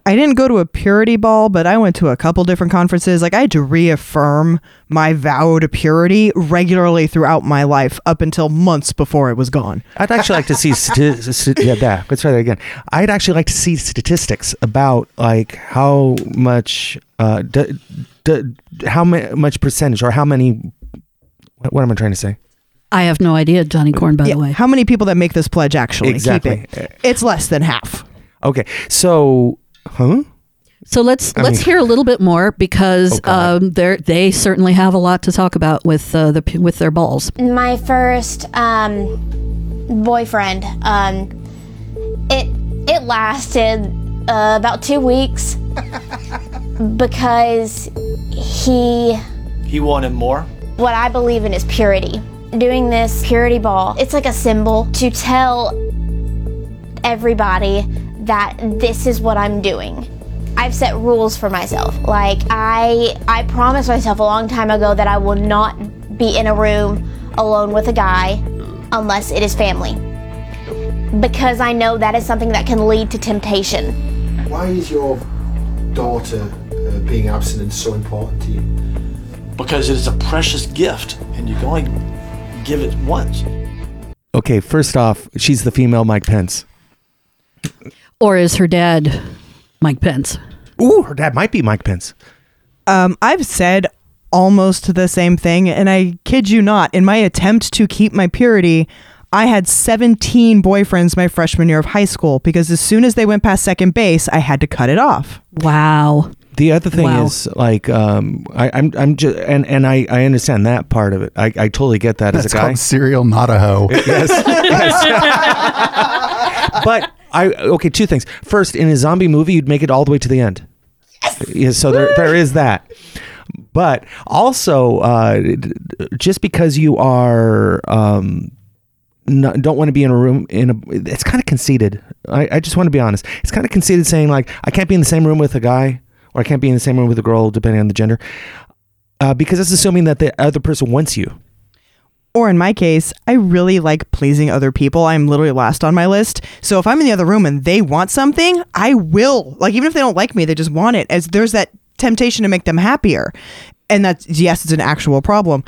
I didn't go to a purity ball, but I went to a couple different conferences. Like I had to reaffirm my vow to purity regularly throughout my life up until months before it was gone. I'd actually like to see stati- [laughs] st- yeah, that. Let's try that again. I'd actually like to see statistics about like how much, uh, d- d- how ma- much percentage or how many. What, what am I trying to say? I have no idea, Johnny Corn. By Yeah, the way, How many people that make this pledge actually Exactly. keep it? It's less than half. Okay, so, huh? So let's I let's mean- hear a little bit more because Oh, um, they they certainly have a lot to talk about with uh, the with their balls. My first um, boyfriend, um, it it lasted uh, about two weeks [laughs] because he He wanted more. what I believe in is purity. Doing this purity ball, it's like a symbol to tell everybody that this is what I'm doing. I've set rules for myself. Like I I promised myself a long time ago that I will not be in a room alone with a guy unless it is family. Because I know that is something that can lead to temptation. Why is your daughter uh, being abstinent so important to you? Because it is a precious gift and you can only give it once. Okay, first off, she's the female Mike Pence. Or is her dad Mike Pence? Ooh, her dad might be Mike Pence. Um, I've said almost the same thing, and I kid you not. In my attempt to keep my purity, I had 17 boyfriends my freshman year of high school because as soon as they went past second base, I had to cut it off. Wow. The other thing Wow. is like um, I, I'm I'm just and and I I understand that part of it. I, I totally get that That's as a guy. called serial not a hoe. yes. [laughs] [laughs] but I okay, two things. First, in a zombie movie, you'd make it all the way to the end. Yes. Yeah, so there there is that. But also, uh, just because you are um, not, don't want to be in a room in a, it's kind of conceited. I, I just want to be honest. It's kind of conceited saying like I can't be in the same room with a guy or I can't be in the same room with a girl, depending on the gender, uh, because it's assuming that the other person wants you. Or in my case, I really like pleasing other people. I'm literally last on my list. So if I'm in the other room and they want something, I will. Like even if they don't like me, they just want it. As there's that temptation to make them happier. And that's yes, it's an actual problem.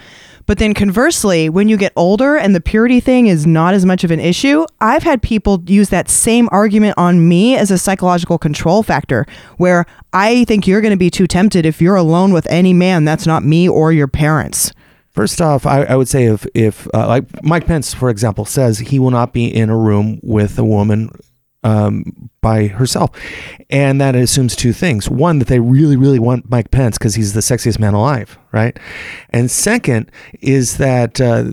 But then conversely, when you get older and the purity thing is not as much of an issue, I've had people use that same argument on me as a psychological control factor where I think you're going to be too tempted if you're alone with any man that's not me or your parents. First off, I, I would say if if uh, like Mike Pence, for example, says he will not be in a room with a woman um, by herself, and that assumes two things: one, that they really, really want Mike Pence because he's the sexiest man alive, right? And second is that uh,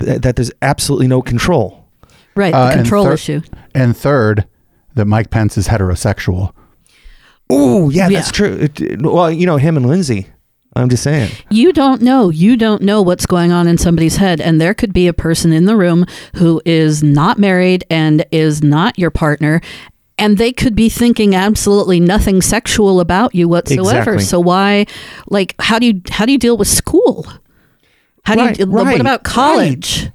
th- that there's absolutely no control. Right, Uh, the and control thir- issue. And third, that Mike Pence is heterosexual. Oh, yeah, that's true. It- it- well, you know him and Lindsay. I'm just saying. You don't know. You don't know what's going on in somebody's head. And there could be a person in the room who is not married and is not your partner. And they could be thinking absolutely nothing sexual about you whatsoever. Exactly. So why, like, how do you how do you deal with school? How Right, do you? right, what about college?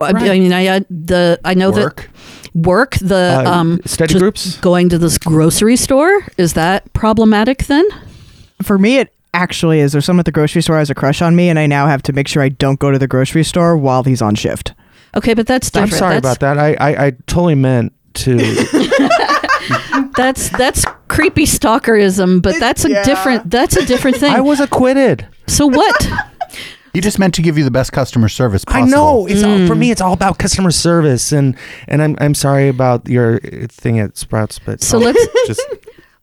I- I mean, I, I the I know Work. that work the Uh, um study groups? going to this grocery store is that problematic then? For me, it actually is. there someone at the grocery store has a crush on me, and I now have to make sure I don't go to the grocery store while he's on shift. Okay, but that's different. I'm sorry That's- about that. I, I I totally meant to. [laughs] [laughs] That's that's creepy stalkerism, but that's a Yeah. different that's a different thing. I was acquitted. so what? He just meant to give you the best customer service I possible. know it's all, for hmm. me. It's all about customer service, and and I'm I'm sorry about your thing at Sprouts, but So I'll let's- just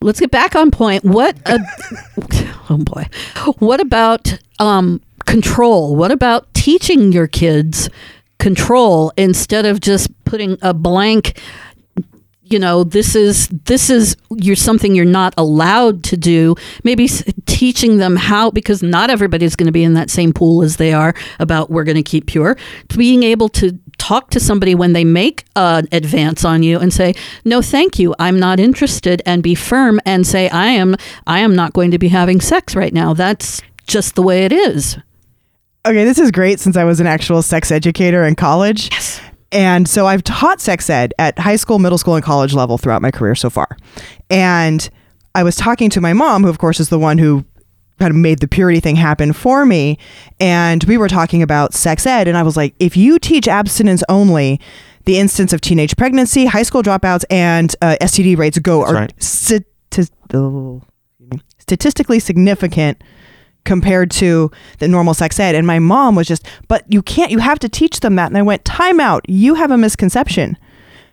Let's get back on point. What a, [laughs] oh boy. What about um control? What about teaching your kids control instead of just putting a blank you know this is this is you're something you're not allowed to do. Maybe teaching them how because not everybody's going to be in that same pool as they are about we're going to keep pure. Being able to talk to somebody when they make an advance on you and say no thank you. I'm not interested and be firm and say i am i am not going to be having sex right now. That's just the way it is. Okay, this is great since I was an actual sex educator in college. Yes. And so I've taught sex ed at high school, middle school, and college level throughout my career so far. And I was talking to my mom, who, of course, is the one who kind of made the purity thing happen for me. And we were talking about sex ed. And I was like, if you teach abstinence only, the instance of teenage pregnancy, high school dropouts, and uh, STD rates go are right. oh, statistically significant compared to the normal sex ed. And my mom was just, but you can't, you have to teach them that. And I went, time out. You have a misconception.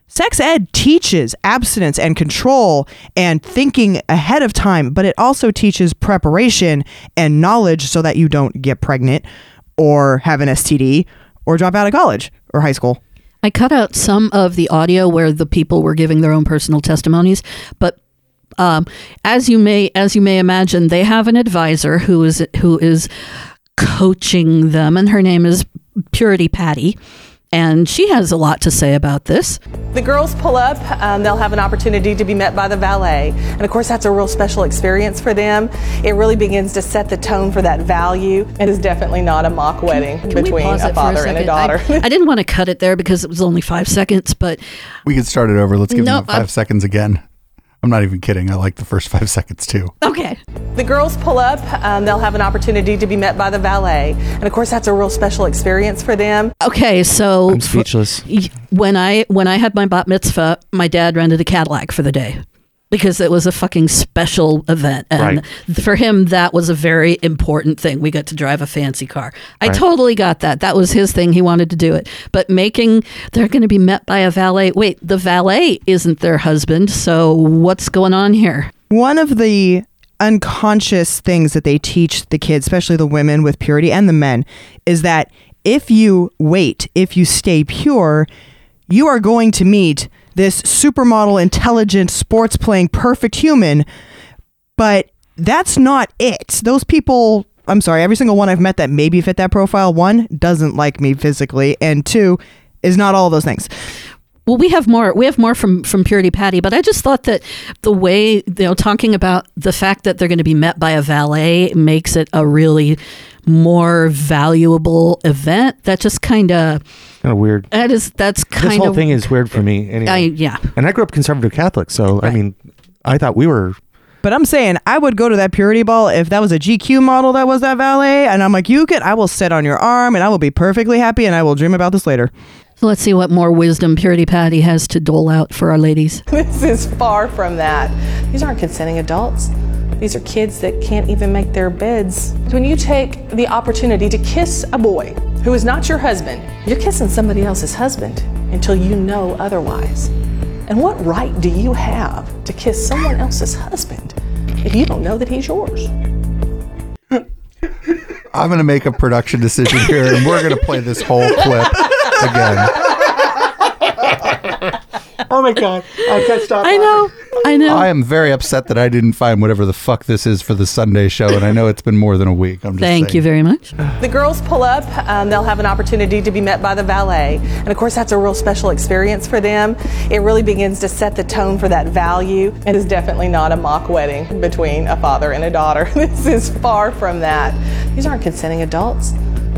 Sex ed teaches abstinence and control and thinking ahead of time, but it also teaches preparation and knowledge so that you don't get pregnant or have an STD or drop out of college or high school. I cut out some of the audio where the people were giving their own personal testimonies, but um, as you may as you may imagine, they have an advisor who is who is coaching them, and her name is Purity Patty, and she has a lot to say about this. The girls pull up, um, they'll have an opportunity to be met by the valet. And of course, that's a real special experience for them. It really begins to set the tone for that value. It is definitely not a mock wedding Can we between a it for father and a daughter. I, [laughs] I didn't want to cut it there because it was only five seconds, but We could start it over. Let's give No, them 5 I'm- seconds again. I'm not even kidding. I like the first five [laughs] seconds too. okay. The girls pull up, um, they'll have an opportunity to be met by the valet. And of course, that's a real special experience for them. Okay, so I'm speechless. when I when I had my bat mitzvah, my dad rented a Cadillac for the day because it was a fucking special event, and for him that was a very important thing. We got to drive a fancy car. I Right. totally got that. That was his thing. He wanted to do it, but making they're going to be met by a valet. Wait, the valet isn't their husband, so what's going on here? One of the unconscious things that they teach the kids, especially the women with purity and the men, is that if you wait, if you stay pure, you are going to meet this supermodel, intelligent, sports playing, perfect human. But that's not it. Those people, I'm sorry, every single one I've met that maybe fit that profile, one, doesn't like me physically, and two, is not all those things. Well, we have more. We have more from from Purity Patty, but I just thought that the way you know talking about the fact that they're going to be met by a valet makes it a really more valuable event. That just kind of Kind of weird. that is that's kind of. This whole of thing is weird for me. Anyway. I yeah. And I grew up conservative Catholic, so I mean, I thought we were. But I'm saying I would go to that purity ball if that was a GQ model that was that valet, and I'm like, you can, I will sit on your arm, and I will be perfectly happy, and I will dream about this later. So let's see what more wisdom Purity Patty has to dole out for our ladies. [laughs] This is far from that. These aren't consenting adults. These are kids that can't even make their beds. When you take the opportunity to kiss a boy who is not your husband, you're kissing somebody else's husband until you know otherwise. And what right do you have to kiss someone else's husband if you don't know that he's yours? I'm going to make a production decision here, and we're going to play this whole clip again. Oh my god! I can't stop. I know. I know. I am very upset that I didn't find whatever the fuck this is for the Sunday show, and I know it's been more than a week. I'm just Thank you very much. The girls pull up, um, they'll have an opportunity to be met by the valet. And of course, that's a real special experience for them. It really begins to set the tone for that value. It is definitely not a mock wedding between a father and a daughter. [laughs] This is far from that. These aren't consenting adults.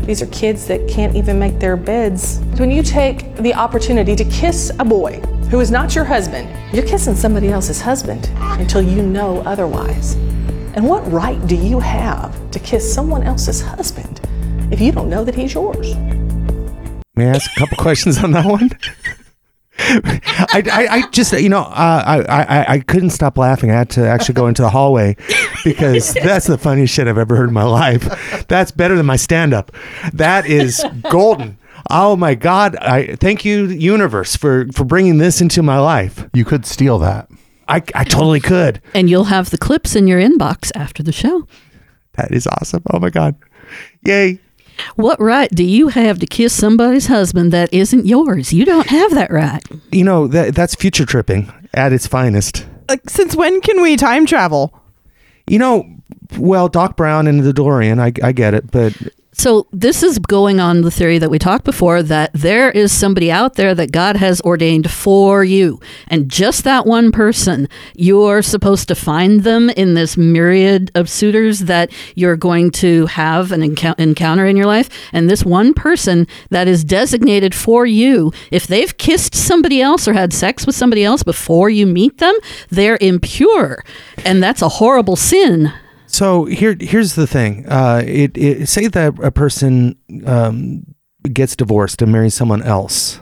These are kids that can't even make their beds. When you take the opportunity to kiss a boy who is not your husband, you're kissing somebody else's husband until you know otherwise. And what right do you have to kiss someone else's husband if you don't know that he's yours? May I ask a couple [laughs] questions on that one? [laughs] I, I, I just you know uh, I, I I couldn't stop laughing. I had to actually go into the hallway because [laughs] that's the funniest shit I've ever heard in my life. That's better than my stand up. That is golden. Oh my god! I thank you, universe, for for bringing this into my life. You could steal that. I I totally could. And you'll have the clips in your inbox after the show. That is awesome. Oh my god! Yay! What right do you have to kiss somebody's husband that isn't yours? You don't have that right. You know that that's future tripping. at its finest. Like, since when can we time travel? You know, well, Doc Brown and the DeLorean, I, I get it, but So this is going on the theory that we talked before that there is somebody out there that God has ordained for you, and just that one person, you're supposed to find them in this myriad of suitors that you're going to have an encou- encounter in your life, and this one person that is designated for you, if they've kissed somebody else or had sex with somebody else before you meet them, they're impure, and that's a horrible sin. So here, here's the thing. Uh, it, it say that a person um, gets divorced and marries someone else.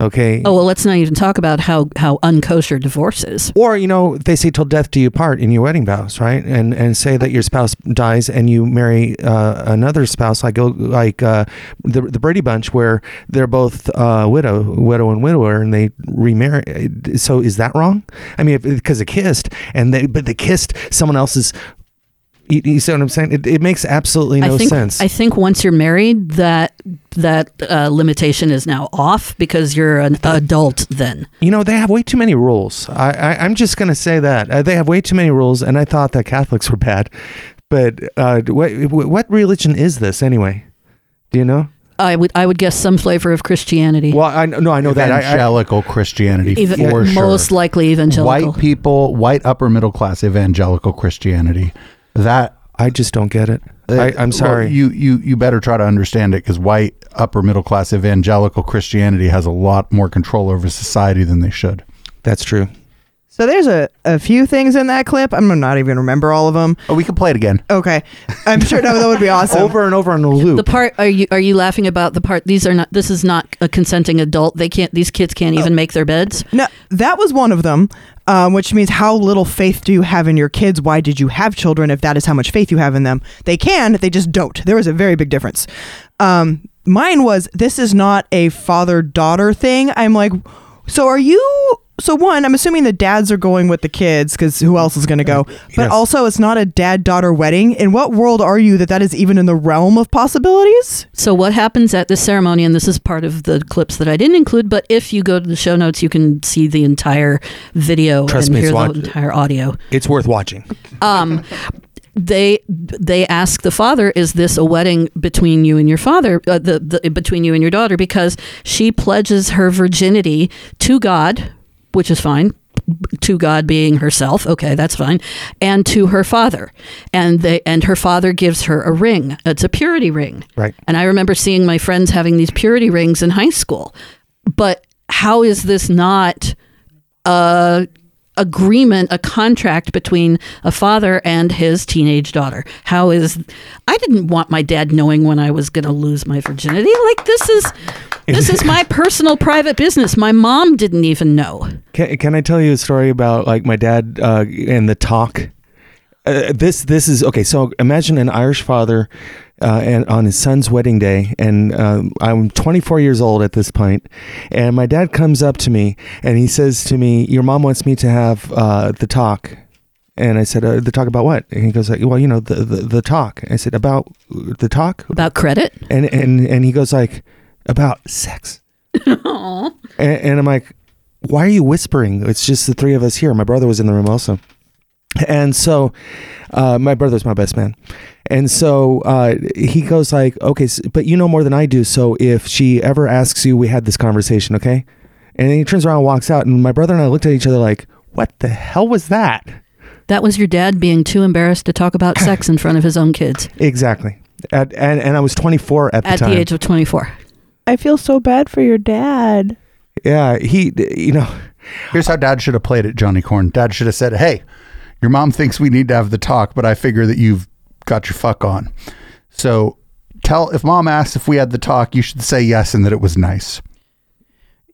Okay. Oh well, let's not even talk about how how unkosher divorce is. Or you know, they say till death do you part in your wedding vows, right? And and say that your spouse dies and you marry uh, another spouse, like like uh, the the Brady Bunch, where they're both uh, widow, widow and widower, and they remarry. So is that wrong? I mean, because they kissed and they but they kissed someone else's. You, you see what I'm saying? It, it makes absolutely no I think sense. I think once you're married, that that uh, limitation is now off because you're an adult then. You know, they have way too many rules. I, I, I'm just going to say that. Uh, they have way too many rules, and I thought that Catholics [laughs] were bad. But uh, what, what religion is this anyway? Do you know? I would I would guess some flavor of Christianity. Well, I no, I know that. I- I- evangelical Christianity Even- for sure. most likely evangelical. White people, white upper middle class evangelical Christianity. That I just don't get it. Uh, I, I'm sorry. you you you better try to understand it because white upper middle class evangelical Christianity has a lot more control over society than they should. That's true. So there's a, a few things in that clip. I'm not even remember all of them. Oh, we can play it again. Okay, I'm sure that, that would be [laughs] awesome. Over and over on a loop. The part are you are you laughing about the part? These are not. This is not a consenting adult. They can't. These kids can't even make their beds. No, that was one of them, um, which means how little faith do you have in your kids? Why did you have children if that is how much faith you have in them? They can, they just don't. There is a very big difference. Um, mine was this is not a father daughter thing. I'm like, so are you? So one, I'm assuming the dads are going with the kids because who else is going to go? But Yes. also, it's not a dad daughter wedding. In what world are you that that is even in the realm of possibilities? So what happens at this ceremony, and this is part of the clips that I didn't include, but if you go to the show notes, you can see the entire video Trust and me, it's hear watch- the entire audio. It's worth watching. Um, they they ask the father, "Is this a wedding between you and your father? Uh, the, the between you and your daughter?" Because she pledges her virginity to God, which is fine. To God being herself, okay, that's fine, and to her father, and they and her father gives her a ring. It's a purity ring, Right. and I remember seeing my friends having these purity rings in high school. But how is this not a agreement, a contract between a father and his teenage daughter? How is I didn't want my dad knowing when I was going to lose my virginity. Like this is this is my [laughs] personal private business. My mom didn't even know. Can, can I tell you a story about like my dad uh, and the talk? Uh, this this is okay. So imagine an Irish father uh, and on his son's wedding day, and um, I'm 24 years old at this point, and my dad comes up to me and he says to me, "Your mom wants me to have uh, the talk." And I said, uh, "The talk about what?" And he goes, like, "Well, you know, the, the the talk." I said, "About the talk about credit?" And and and he goes like, "About sex." [laughs] And, and I'm like, why are you whispering? It's just the three of us here. My brother was in the room also. And so, uh, my brother's my best man. And so uh, he goes like, okay, but you know more than I do. So if she ever asks you, we had this conversation, okay? And then he turns around and walks out. And my brother and I looked at each other like, what the hell was that? That was your dad being too embarrassed to talk about sex in front of his own kids [laughs] Exactly. At, and, and I was 24 at the at time. the age of 24. I feel so bad for your dad. yeah, he, you know. Here's how dad should have played it, Johnny Corn. Dad should have said, Hey, your mom thinks we need to have the talk, but I figure that you've got your fuck on. So tell if mom asks if we had the talk, you should say yes and that it was nice.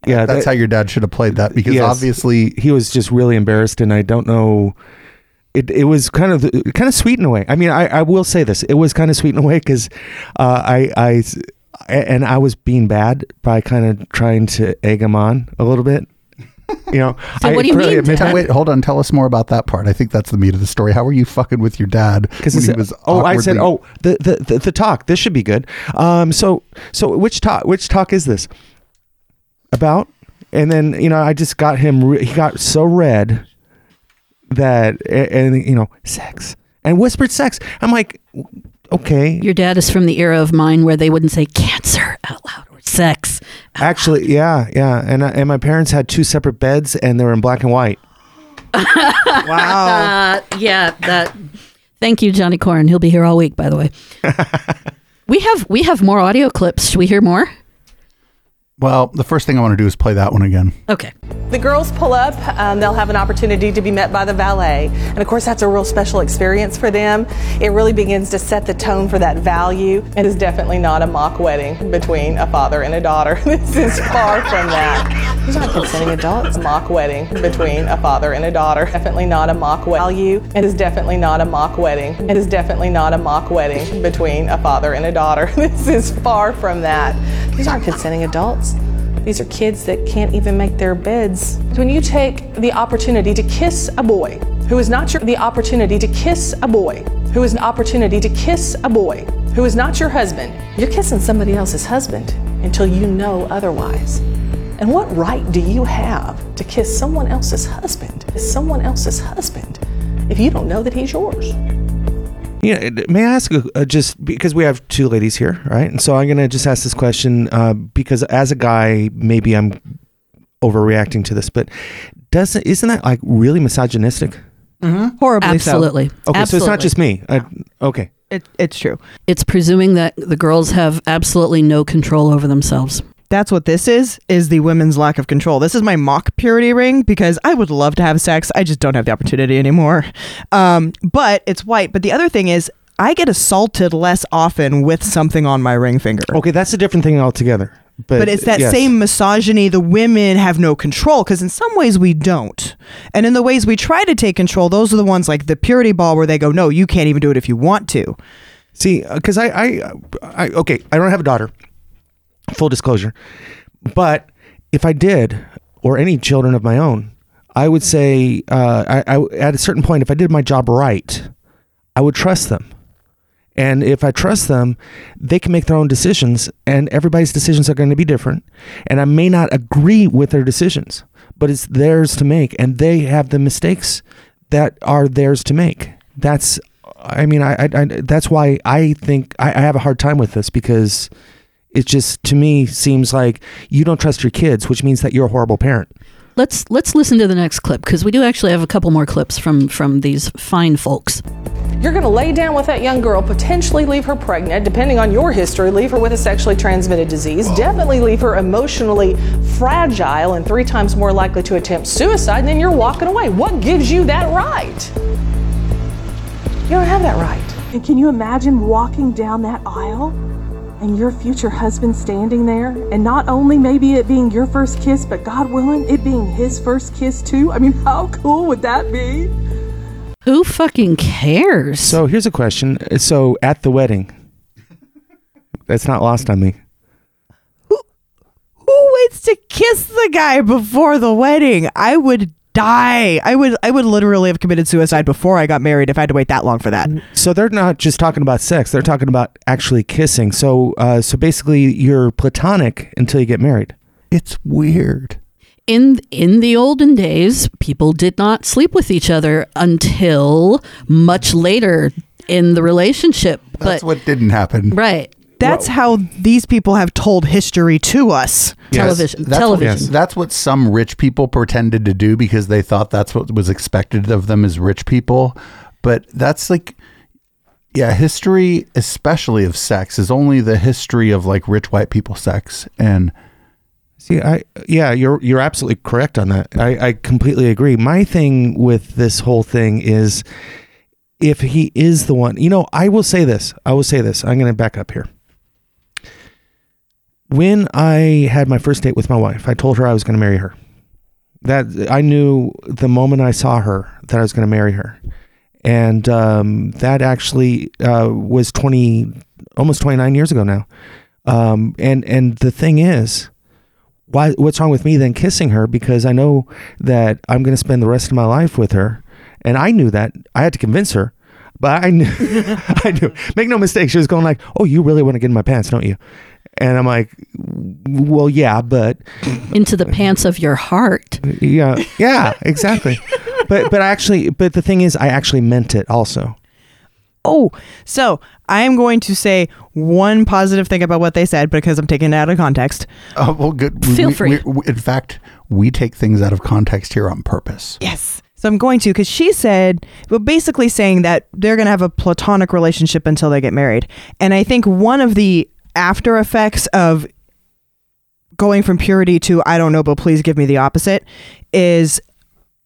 Yeah, that's that- how your dad should have played that because Yes. obviously he was just really embarrassed, and I don't know. It, it was kind of kind of sweet in a way. I mean, I, I will say this: it was kind of sweet in a way because uh, I I and I was being bad by kind of trying to egg him on a little bit. You know, I freely admit Tell- that. wait, hold on. Tell us more about that part. I think that's the meat of the story. How were you fucking with your dad? Because when he was oh, I said oh the, the the the talk. This should be good. Um, so so which talk which talk is this about? and then you know I just got him. Re- he got so red that a- and you know sex and whispered sex. I'm like, okay. Your dad is from the era of mine where they wouldn't say cancer out loud or sex. Actually, yeah, yeah, and I- and my parents had two separate beds, and they were in black and white. [laughs] wow. Uh, yeah, that. Thank you, Johnny Corn. He'll be here all week, by the way. [laughs] we have we have more audio clips. Should we hear more? Well, the first thing I want to do is play that one again. Okay. The girls pull up, um, they'll have an opportunity to be met by the valet. And of course, that's a real special experience for them. It really begins to set the tone for that value. It is definitely not a mock wedding between a father and a daughter. [laughs] this is far from that. These aren't consenting adults. Mock wedding between a father and a daughter. Definitely not a mock value. It is definitely not a mock wedding. It is definitely not a mock wedding between a father and a daughter. [laughs] this is far from that. These aren't consenting adults. These are kids that can't even make their beds. When you take the opportunity to kiss a boy who is not your the opportunity to kiss a boy who is an opportunity to kiss a boy who is not your husband, you're kissing somebody else's husband until you know otherwise. And what right do you have to kiss someone else's husband, someone else's husband, if you don't know that he's yours? Yeah, may I ask uh, just because we have two ladies here, right? And so I'm gonna just ask this question uh, because as a guy, maybe I'm overreacting to this, but doesn't isn't that like really misogynistic? Mm-hmm. Horribly so. Absolutely. Okay, so it's not just me. I, okay, It, it's true. It's presuming that the girls have absolutely no control over themselves. That's what this is, is the women's lack of control. This is my mock purity ring because I would love to have sex. I just don't have the opportunity anymore. Um, but it's white. But the other thing is, I get assaulted less often with something on my ring finger. okay, that's a different thing altogether. But, But, it's that yes. same misogyny. The women have no control because in some ways we don't. And in the ways we try to take control, those are the ones like the purity ball where they go, no, you can't even do it if you want to. See, because I, I, I, okay, I don't have a daughter. Full disclosure, but if I did, or any children of my own, I would say, uh, I, I, at a certain point, if I did my job right, I would trust them. And if I trust them, they can make their own decisions, and everybody's decisions are going to be different. And I may not agree with their decisions, but it's theirs to make, and they have the mistakes that are theirs to make. That's, I mean, I, I, I that's why I think I, I have a hard time with this because it just to me seems like you don't trust your kids, which means that you're a horrible parent. Let's let's listen to the next clip because we do actually have a couple more clips from from these fine folks. You're going to lay down with that young girl, potentially leave her pregnant, depending on your history, leave her with a sexually transmitted disease, definitely leave her emotionally fragile and three times more likely to attempt suicide, and then you're walking away. What gives you that right? You don't have that right. And can you imagine walking down that aisle and your future husband standing there? And not only maybe it being your first kiss, but God willing, it being his first kiss too? I mean, [laughs] how cool would that be? Who fucking cares? So here's a question. So at the wedding, that's not lost on me. Who who waits to kiss the guy before the wedding? I would die. I would I would literally have committed suicide before I got married if I had to wait that long for that. So they're not just talking about sex; they're talking about actually kissing. So, uh, so basically, you're platonic until you get married. It's weird. in in the olden days, people did not sleep with each other until much later in the relationship. That's but what didn't happen. right, That's how these people have told history to us. television, That's television. What, that's what some rich people pretended to do because they thought that's what was expected of them as rich people. But that's like, yeah, history, especially of sex, is only the history of like rich white people sex. And See, I yeah, you're you're absolutely correct on that. I, I completely agree. My thing with this whole thing is if he is the one, you know, I will say this. I will say this. I'm going to back up here. When I had my first date with my wife, I told her I was going to marry her. That I knew the moment I saw her that I was going to marry her, and um, that actually uh, was twenty, almost twenty nine years ago now. Um, and and the thing is, why what's wrong with me then kissing her? Because I know that I'm going to spend the rest of my life with her. And I knew that. I had to convince her. But I knew [laughs] I knew. Make no mistake she was going like oh you really want to get in my pants don't you And I'm like, well, yeah, but Into the pants of your heart. yeah, yeah, exactly. but but actually, but the thing is, I actually meant it also. Oh, so I am going to say one positive thing about what they said because I'm taking it out of context. Oh, well, good. Feel we, free. we- we- in fact, we take things out of context here on purpose. Yes. So I'm going to because she said, well, basically saying that they're going to have a platonic relationship until they get married. And I think one of the after effects of going from purity to I don't know, but please give me the opposite is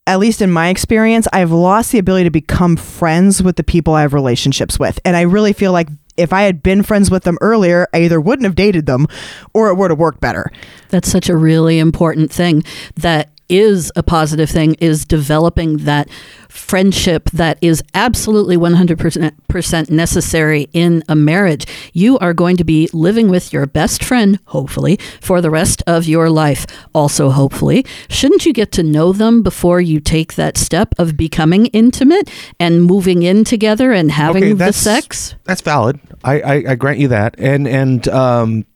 at least in my experience, I've lost the ability to become friends with the people I have relationships with. And I really feel like if I had been friends with them earlier, I either wouldn't have dated them or it would have worked better. That's such a really important thing that is a positive thing is developing that friendship that is absolutely 100% necessary in a marriage. You are going to be living with your best friend, hopefully, for the rest of your life. Also, hopefully, shouldn't you get to know them before you take that step of becoming intimate and moving in together and having Okay, the sex? That's valid. I, I, I grant you that. And and um,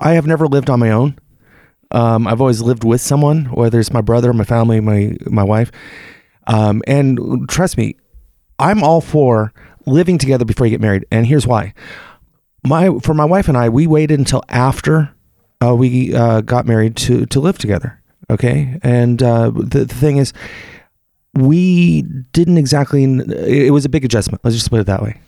I have never lived on my own. Um, I've always lived with someone, whether it's my brother, my family, my my wife. Um, and trust me, I'm all for living together before you get married. And here's why. My for my wife and I, we waited until after uh, we uh, got married to to live together. Okay, and uh, the, the thing is, we didn't exactly. It was a big adjustment. Let's just put it that way.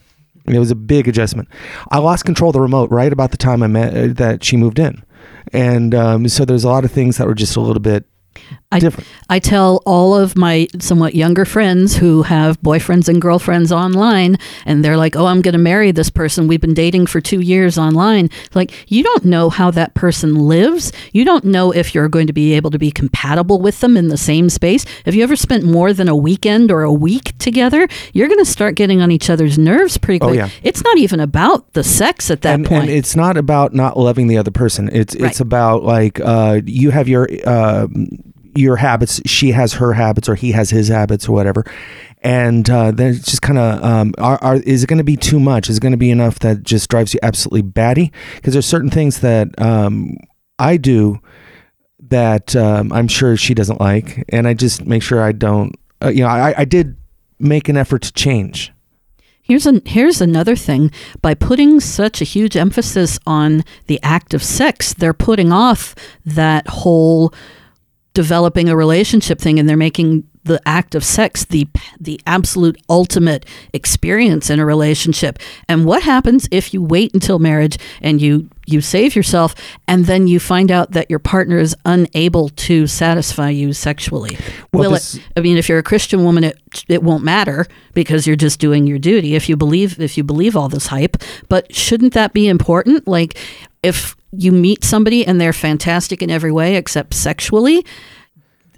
It was a big adjustment. I lost control of the remote right about the time I met uh, that she moved in, and um, so there's a lot of things that were just a little bit I, I tell all of my somewhat younger friends who have boyfriends and girlfriends online, and they're like, Oh, I'm going to marry this person. We've been dating for two years online. Like, you don't know how that person lives. You don't know if you're going to be able to be compatible with them in the same space. Have you ever spent more than a weekend or a week together, you're going to start getting on each other's nerves pretty Oh, quick. yeah. It's not even about the sex at that and, point. and it's not about not loving the other person. It's Right. it's about like uh, you have your uh, your habits, she has her habits, or he has his habits, or whatever. And uh, then it's just kind of um, are, are is it going to be too much? Is it going to be enough that just drives you absolutely batty? Because there's certain things that um, I do that um, I'm sure she doesn't like, and I just make sure I don't. Uh, you know, I, I did make an effort to change. Here's an here's another thing. By putting such a huge emphasis on the act of sex, they're putting off that whole developing a relationship thing and they're making the act of sex the the absolute ultimate experience in a relationship. And what happens if you wait until marriage and you you save yourself and then you find out that your partner is unable to satisfy you sexually? Well, Will this- it I mean, if you're a Christian woman, it it won't matter because you're just doing your duty. If you believe if you believe all this hype, but shouldn't that be important? Like, if you meet somebody and they're fantastic in every way except sexually,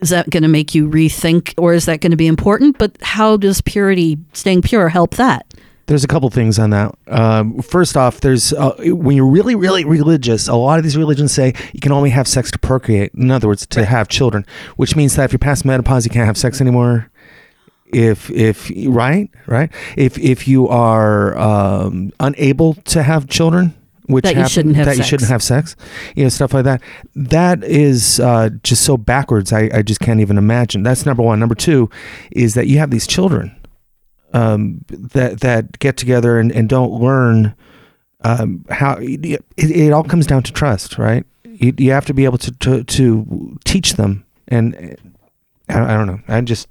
is that going to make you rethink, or is that going to be important? But how does purity, staying pure, help that? There's a couple things on that. Um, first off, there's uh, when you're really, really religious, a lot of these religions say you can only have sex to procreate. In other words, to have children, which means that if you're past menopause, you can't have sex anymore. If if right right if if you are um, unable to have children, which That you happen- shouldn't have that you shouldn't have sex, you know stuff like that. That is uh, just so backwards. I, I just can't even imagine. That's number one. Number two is that you have these children um, that that get together and, and don't learn um, how it, it all comes down to trust, right? You, you have to be able to, to to teach them, and I, I don't know. I just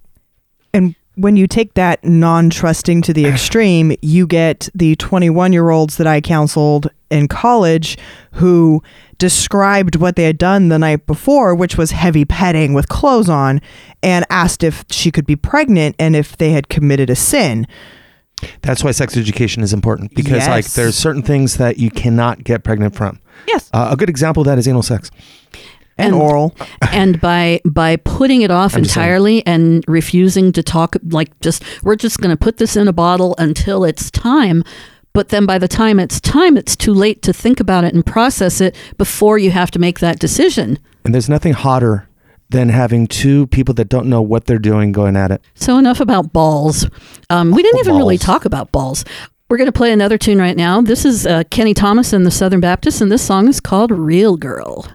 And when you take that non trusting to the [sighs] extreme, you get the 21 year olds that I counseled in college who described what they had done the night before, which was heavy petting with clothes on, and asked if she could be pregnant and if they had committed a sin. that's why sex education is important because like there's certain things that you cannot get pregnant from. Yes, uh, a good example of that is anal sex. And, oral. [laughs] and by by putting it off I'm entirely and refusing to talk like just we're just going to put this in a bottle until it's time but then by the time it's time it's too late to think about it and process it before you have to make that decision And there's nothing hotter than having two people that don't know what they're doing going at it. so enough about balls um, we didn't even really talk about balls We're going to play another tune right now. This is uh, Kenny Thomas and the Southern Baptists, and this song is called Real Girl.